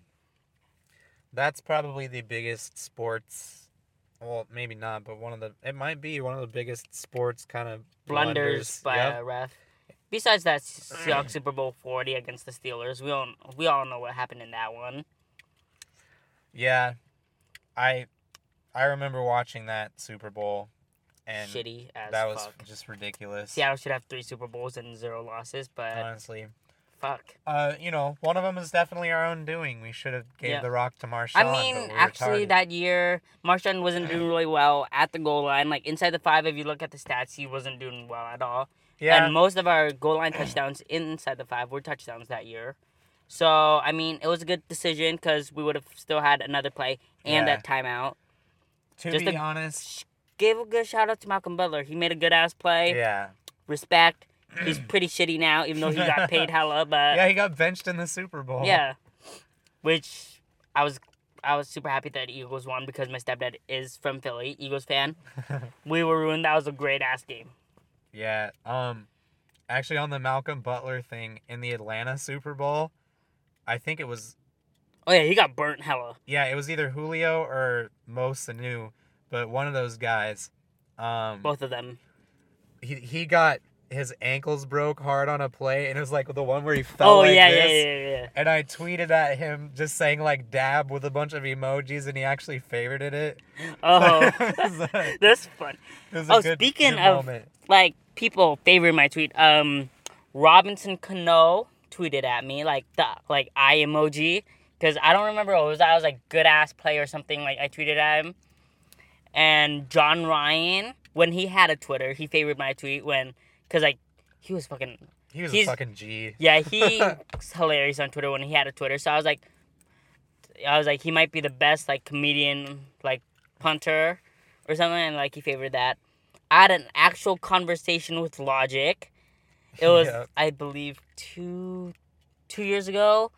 That's probably the biggest sports. Well, maybe not, but one of the. It might be one of the biggest sports kind of Blunders by Yep. a ref. Besides that Seahawks Super Bowl forty against the Steelers, we all we all know what happened in that one. Yeah, I, I remember watching that Super Bowl, and Shitty as that was fuck. just ridiculous. Seattle should have three Super Bowls and zero losses, but honestly. Fuck. Uh, you know, one of them is definitely our own doing. We should have gave Yeah. the rock to Marshawn. I mean, we actually, that year, Marshawn wasn't doing really well at the goal line. Like inside the five, if you look at the stats, he wasn't doing well at all. yeah, And most of our goal line touchdowns inside the five were touchdowns that year. So I mean, it was a good decision because we would have still had another play and Yeah. that timeout. to just be honest, Give a good shout out to Malcolm Butler. He made a good ass play. yeah, Respect. He's pretty shitty now, even though he got paid hella. But yeah, he got benched in the Super Bowl. Yeah. Which I was I was super happy that Eagles won because my stepdad is from Philly, Eagles fan. we were ruined. That was a great ass game. Yeah. Um actually on the Malcolm Butler thing in the Atlanta Super Bowl, I think it was Oh yeah, he got burnt hella. yeah, it was either Julio or Mo Sanu, but one of those guys. Um Both of them. he he got his ankles broke hard on a play and it was like the one where he fell Oh like yeah, yeah, yeah, yeah. And I tweeted at him just saying like dab with a bunch of emojis and he actually favorited it. Oh, it was a, that's fun. it was a Oh, good, speaking good of- moment. Like people favoring my tweet. Um, Robinson Cano tweeted at me like the like eye emoji because I don't remember what it was. I was like good ass play or something. Like I tweeted at him, and Jon Ryan when he had a Twitter, he favored my tweet when because like he was fucking He was a fucking G. Yeah, he's hilarious on Twitter when he had a Twitter. So I was like, I was like, he might be the best like comedian, like punter or something, and like he favored that. I had an actual conversation with Logic. It was. I believe, two two years ago,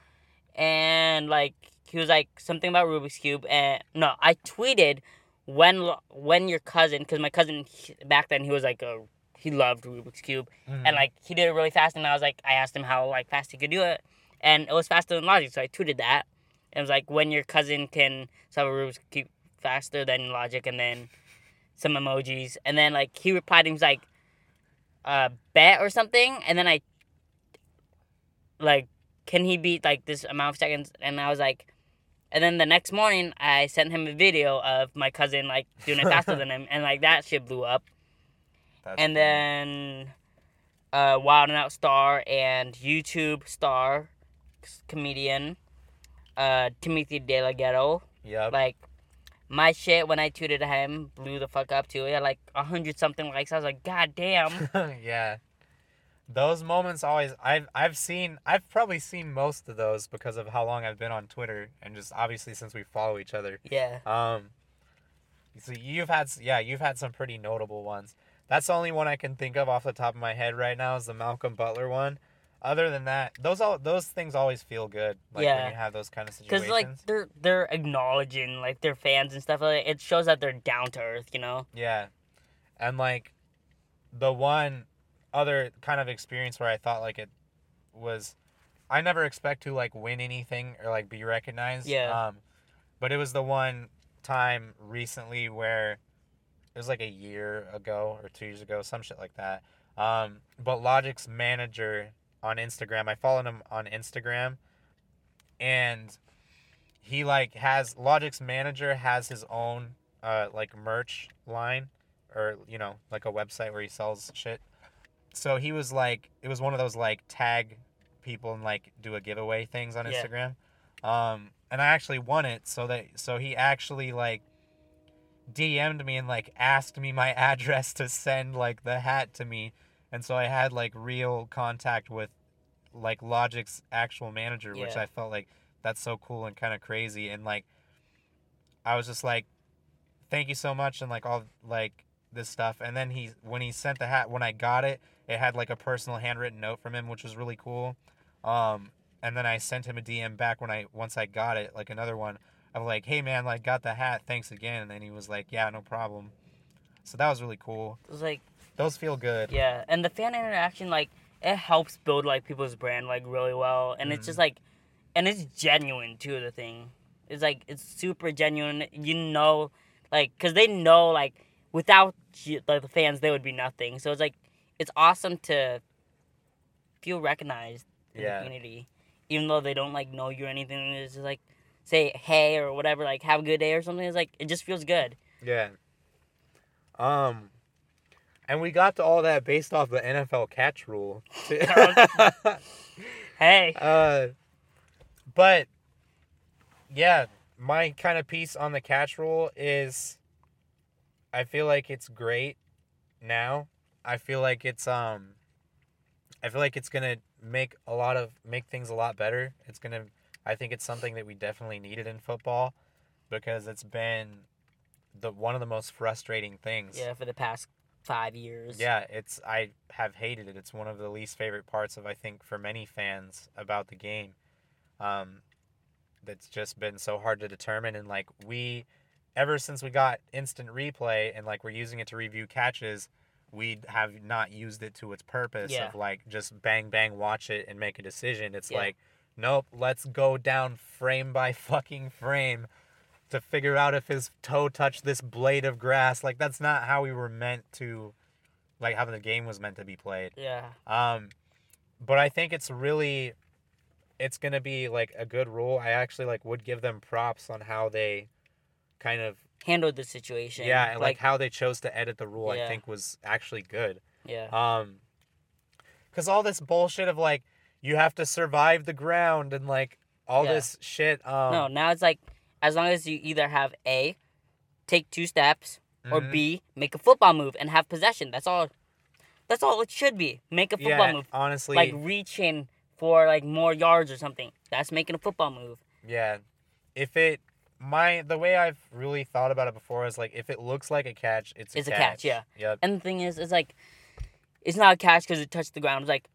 and like he was like something about Rubik's cube, and no, I tweeted when when your cousin, because my cousin he- back then he was like a he loved Rubik's cube. Mhm. and like he did it really fast and I was like I asked him how like fast he could do it and it was faster than Logic so I tweeted that. And it was like when your cousin can solve a Rubik's cube faster than Logic and then some emojis. And then like he replied and he was like uh bet or something and then I like can he beat like this amount of seconds? And I was like and then the next morning I sent him a video of my cousin like doing it faster than him and like that shit blew up That's and funny. then uh, Wild and Out star and YouTube star comedian uh, Timothy DeLaGhetto. Yep. Like my shit when I tweeted him blew the fuck up too. He had like a hundred something likes. I was like, God damn. yeah. Those moments always I've I've seen I've probably seen most of those because of how long I've been on Twitter and just obviously since we follow each other. yeah. Um so you've had yeah, you've had some pretty notable ones. That's the only one I can think of off the top of my head right now is the Malcolm Butler one. Other than that, those all those things always feel good like Yeah. when you have those kind of situations. Cause like they're they're acknowledging like their fans and stuff like it shows that they're down to earth, you know. Yeah. And like the one other kind of experience where I thought like it was I never expect to like win anything or like be recognized. Yeah. Um but it was the one time recently where it was like a year ago or two years ago, some shit like that. Um, but Logic's manager on Instagram, I followed him on Instagram, and he like has Logic's manager has his own uh like merch line, or you know like a website where he sells shit. So he was like, it was one of those like tag people and like do a giveaway things on Yeah. Instagram. Um, and I actually won it. So that so he actually like DM'd me and like asked me my address to send like the hat to me, and so I had like real contact with like Logic's actual manager, which I felt like that's so cool and kind of crazy, and like I was just like, thank you so much, and like all like this stuff, and then he when he sent the hat when I got it, it had like a personal handwritten note from him, which was really cool. Um, and then I sent him a DM back when I once I got it, like another one. I'm like, hey man, like got the hat, thanks again. And then he was like, yeah, no problem. So that was really cool. It was like Those feel good. Yeah, and the fan interaction like it helps build like people's brand like really well, and it's just mm. like, and it's genuine too. The thing, it's like it's super genuine. You know, like because they know like without like, the fans they would be nothing. So it's like it's awesome to feel recognized in Yeah. the community, even though they don't like know you or anything. It's just like say hey or whatever, like have a good day or something. It's like it just feels good. Yeah. Um, and we got to all that based off the NFL catch rule. Hey, uh, but yeah, my kind of piece on the catch rule is, I feel like it's great now. I feel like it's um, I feel like it's gonna make a lot of make things a lot better. It's gonna, I think it's something that we definitely needed in football, because it's been the one of the most frustrating things. yeah, for the past five years. Yeah, it's I have hated it. It's one of the least favorite parts of I think for many fans about the game. Um that's just been so hard to determine and like we ever since we got instant replay and like we're using it to review catches, we have not used it to its purpose Yeah. of like just bang bang watch it and make a decision. It's Yeah. like nope, let's go down frame by fucking frame to figure out if his toe touched this blade of grass. Like that's not how we were meant to like how the game was meant to be played. Yeah. Um but I think it's really it's going to be like a good rule. I actually like would give them props on how they kind of Handled the situation. yeah, and like, how they chose to edit the rule I think was actually good. yeah. Um cuz all this bullshit of like you have to survive the ground and like all Yeah. this shit um no, now it's like as long as you either have A, take two steps, or mhm. B, make a football move and have possession. That's all. That's all it should be. Make a football yeah, move, honestly like reaching for like more yards or something. That's making a football move. Yeah. If it my the way I've really thought about it before is like if it looks like a catch, it's a It's a catch. catch, yeah. Yep. And the thing is, it's like, it's not a catch because it touched the ground. It's like,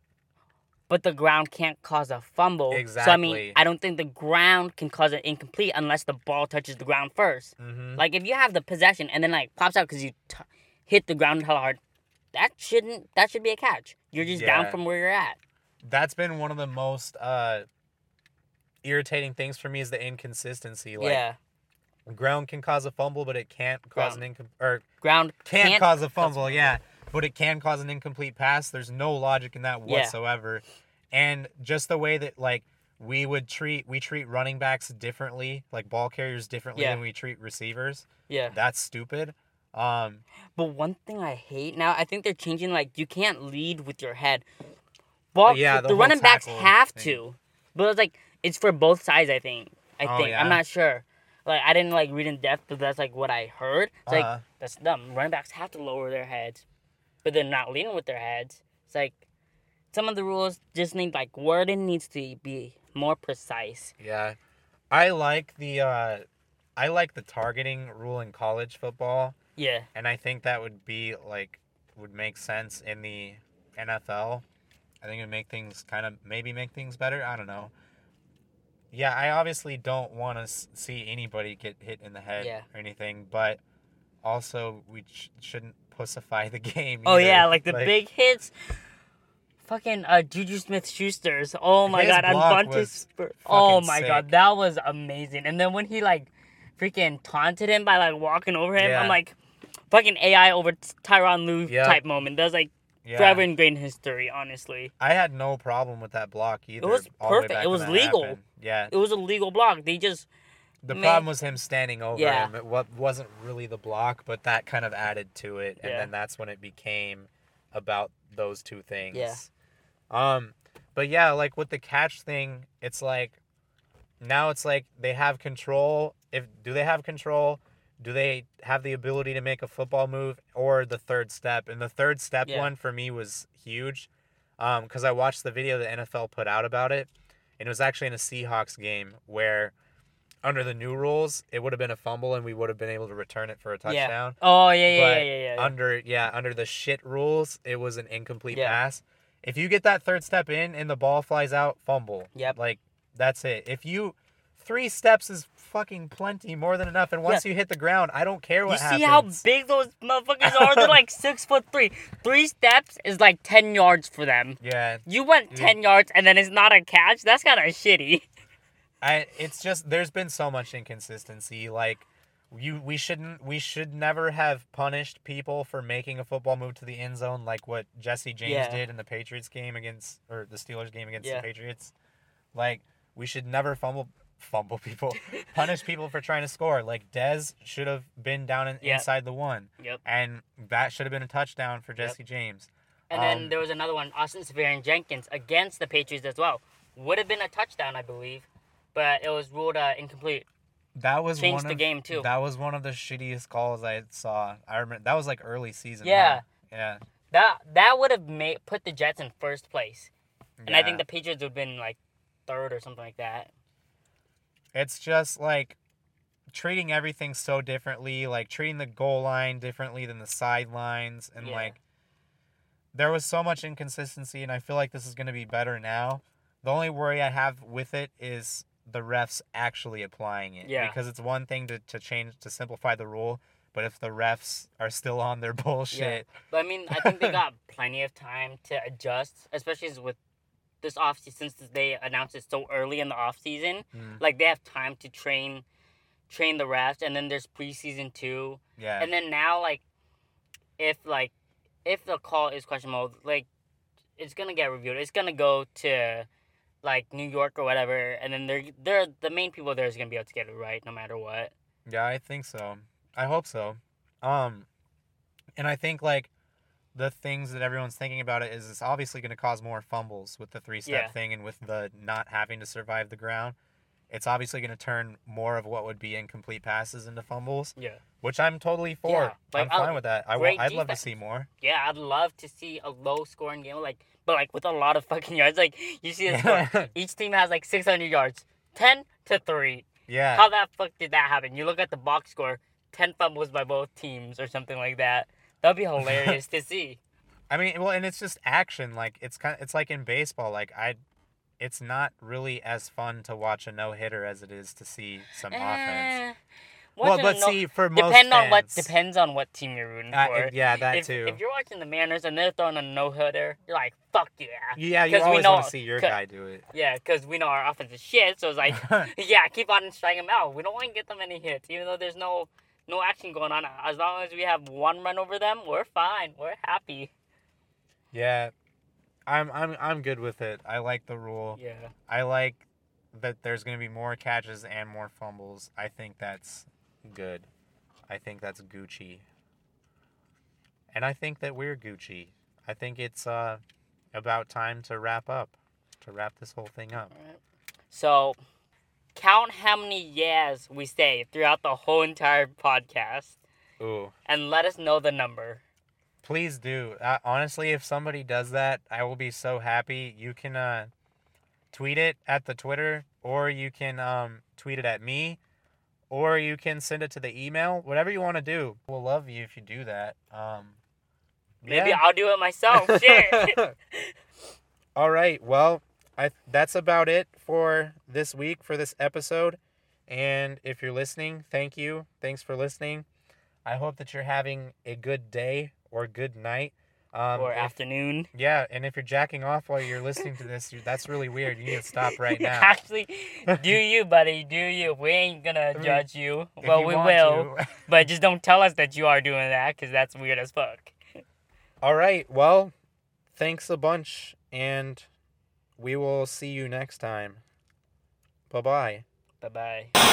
but the ground can't cause a fumble. Exactly. So I mean, I don't think the ground can cause an incomplete unless the ball touches the ground first. Mm-hmm. Like if you have the possession and then like pops out because you t- hit the ground hella hard, that shouldn't. That should be a catch. You're just down from where you're at. That's been one of the most uh irritating things for me is the inconsistency. Like yeah, ground can cause a fumble, but it can't cause an incom or ground can't, can't, cause a fumble, fumble. yeah. But it can cause an incomplete pass. There's no logic in that Yeah. whatsoever. And just the way that like we would treat we treat running backs differently, like ball carriers differently Yeah. than we treat receivers. Yeah. That's stupid. Um But one thing I hate now, I think they're changing. Like you can't lead with your head. Ball, yeah, the, the running backs have thing. to, but it's like it's for both sides. I think. I Oh, think yeah? I'm not sure. Like I didn't like read in depth, but that's like what I heard. It's Uh-huh. like that's dumb. Running backs have to lower their heads, but they're not leading with their heads. It's like some of the rules just need like wording needs to be more precise. Yeah. I like the uh I like the targeting rule in college football Yeah, and I think that would be like would make sense in the NFL. I think it would make things kind of maybe make things better. I don't know. Yeah, I obviously don't want to see anybody get hit in the head Yeah. or anything, but also we sh- shouldn't pussify the game. Oh yeah, like the big hits. Fucking uh, JuJu Smith-Schuster's. Oh my god, on block bunches. was for- Oh my sick. god, that was amazing. And then when he like freaking taunted him by like walking over him, Yeah. I'm like, fucking AI over Tyronn Lue Yep. type moment. That's like Yeah. forever ingrained in history. Honestly, I had no problem with that block either. It was all the way perfect. It was legal. happened. Yeah. it was a legal block. They just The problem was him standing over Yeah. him. It wa- wasn't really the block, but that kind of added to it, and Yeah. then that's when it became about those two things. Yeah. Um, but yeah, like with the catch thing, it's like now it's like they have control. If do they have control? Do they have the ability to make a football move or the third step? And the third step Yeah. one for me was huge, um, because I watched the video the NFL put out about it, and it was actually in a Seahawks game where under the new rules, it would have been a fumble and we would have been able to return it for a touchdown. Yeah. oh yeah yeah yeah yeah yeah. Under yeah, under the shit rules, it was an incomplete Yeah. pass. If you get that third step in and the ball flies out, fumble. Yep. Like that's it. If you three steps is fucking plenty, more than enough. And once you hit the ground, I don't care what you what see how big those motherfuckers are? They're like six foot three. Three steps is like ten yards for them. Yeah, You went ten yards and then it's not a catch. That's kind of shitty. I it's just there's been so much inconsistency. Like you we shouldn't we should never have punished people for making a football move to the end zone like what Jesse James Yeah. did in the Patriots game against or the Steelers game against Yeah. the Patriots. Like we should never fumble fumble people punish people for trying to score. Like Dez should have been down in, Yeah. inside the one Yep. and that should have been a touchdown for Yep. Jesse James. And Um, then there was another one, Austin Seferian-Jenkins against the Patriots as well. Would have been a touchdown, I believe, but it was ruled uh, incomplete. That was Changed one the game, too. That was one of the shittiest calls I saw. I remember that was like early season. Yeah. huh? Yeah. That that would have made put the Jets in first place, and I think the Patriots would have been like third or something like that. it's just like treating everything so differently, like treating the goal line differently than the sidelines, and Yeah. like there was so much inconsistency, and I feel like this is going to be better now. The only worry I have with it is the refs actually applying it. Yeah. Because it's one thing to, to change to simplify the rule, but if the refs are still on their bullshit, But I mean, I think they got plenty of time to adjust, especially with this off season since they announced it so early in the off season. Mm. Like they have time to train, train the refs, and then there's preseason too. yeah. And then now, like, if like, if the call is questionable, like, it's gonna get reviewed. It's gonna go to, like, New York or whatever, and then they're they're the main people there is gonna be able to get it right no matter what. Yeah, I think so. I hope so. Um, and I think like the things that everyone's thinking about it is it's obviously going to cause more fumbles with the three step Yeah. thing and with the not having to survive the ground. It's obviously going to turn more of what would be incomplete passes into fumbles, Yeah. which I'm totally for. Yeah, like, I'm fine uh, with that. I wa- I'd love to see more. Yeah, I'd love to see a low scoring game, like, but like with a lot of fucking yards. Like you see the score, each team has like 600 yards, 10 to three. yeah. How that fuck did that happen? You look at the box score, 10 fumbles by both teams or something like that. That'd be hilarious to see. I mean, well, and it's just action. Like it's kind. of, it's like in baseball. Like I, it's not really as fun to watch a no hitter as it is to see some offense. Eh, Well, but no- see, for most depend on what depends on what team you're rooting Uh, for. yeah, that if, too. If you're watching the Mariners and they're throwing a no hitter, you're like, fuck yeah. yeah, you always want to see your guy do it. Yeah, because we know our offense is shit, so it's like, yeah, keep on striking them out. We don't want to get them any hits, even though there's no no action going on. As long as we have one run over them, we're fine. We're happy. yeah, I'm I'm I'm good with it. I like the rule. Yeah. I like that there's going to be more catches and more fumbles. I think that's good. I think that's Gucci. And I think that we're Gucci. I think it's uh about time to wrap up. To wrap this whole thing up. So, count how many yeahs we say throughout the whole entire podcast, Ooh. and let us know the number. Please do. Uh, honestly, if somebody does that, I will be so happy. You can uh, tweet it at the Twitter, or you can um, tweet it at me, or you can send it to the email. Whatever you want to do. We'll love you if you do that. Um, Maybe yeah. I'll do it myself. Shit. All right. Well, I that's about it for this week for this episode. And if you're listening, thank you. Thanks for listening. I hope that you're having a good day or good night. Um, or if- afternoon. yeah, and if you're jacking off while you're listening to this, that's really weird. You need to stop right now. Actually, do you, buddy? Do you? We ain't gonna mean, judge you. Well, you we will, but just don't tell us that you are doing that, cause that's weird as fuck. All right. Well, thanks a bunch, and we will see you next time. Bye bye. Bye bye.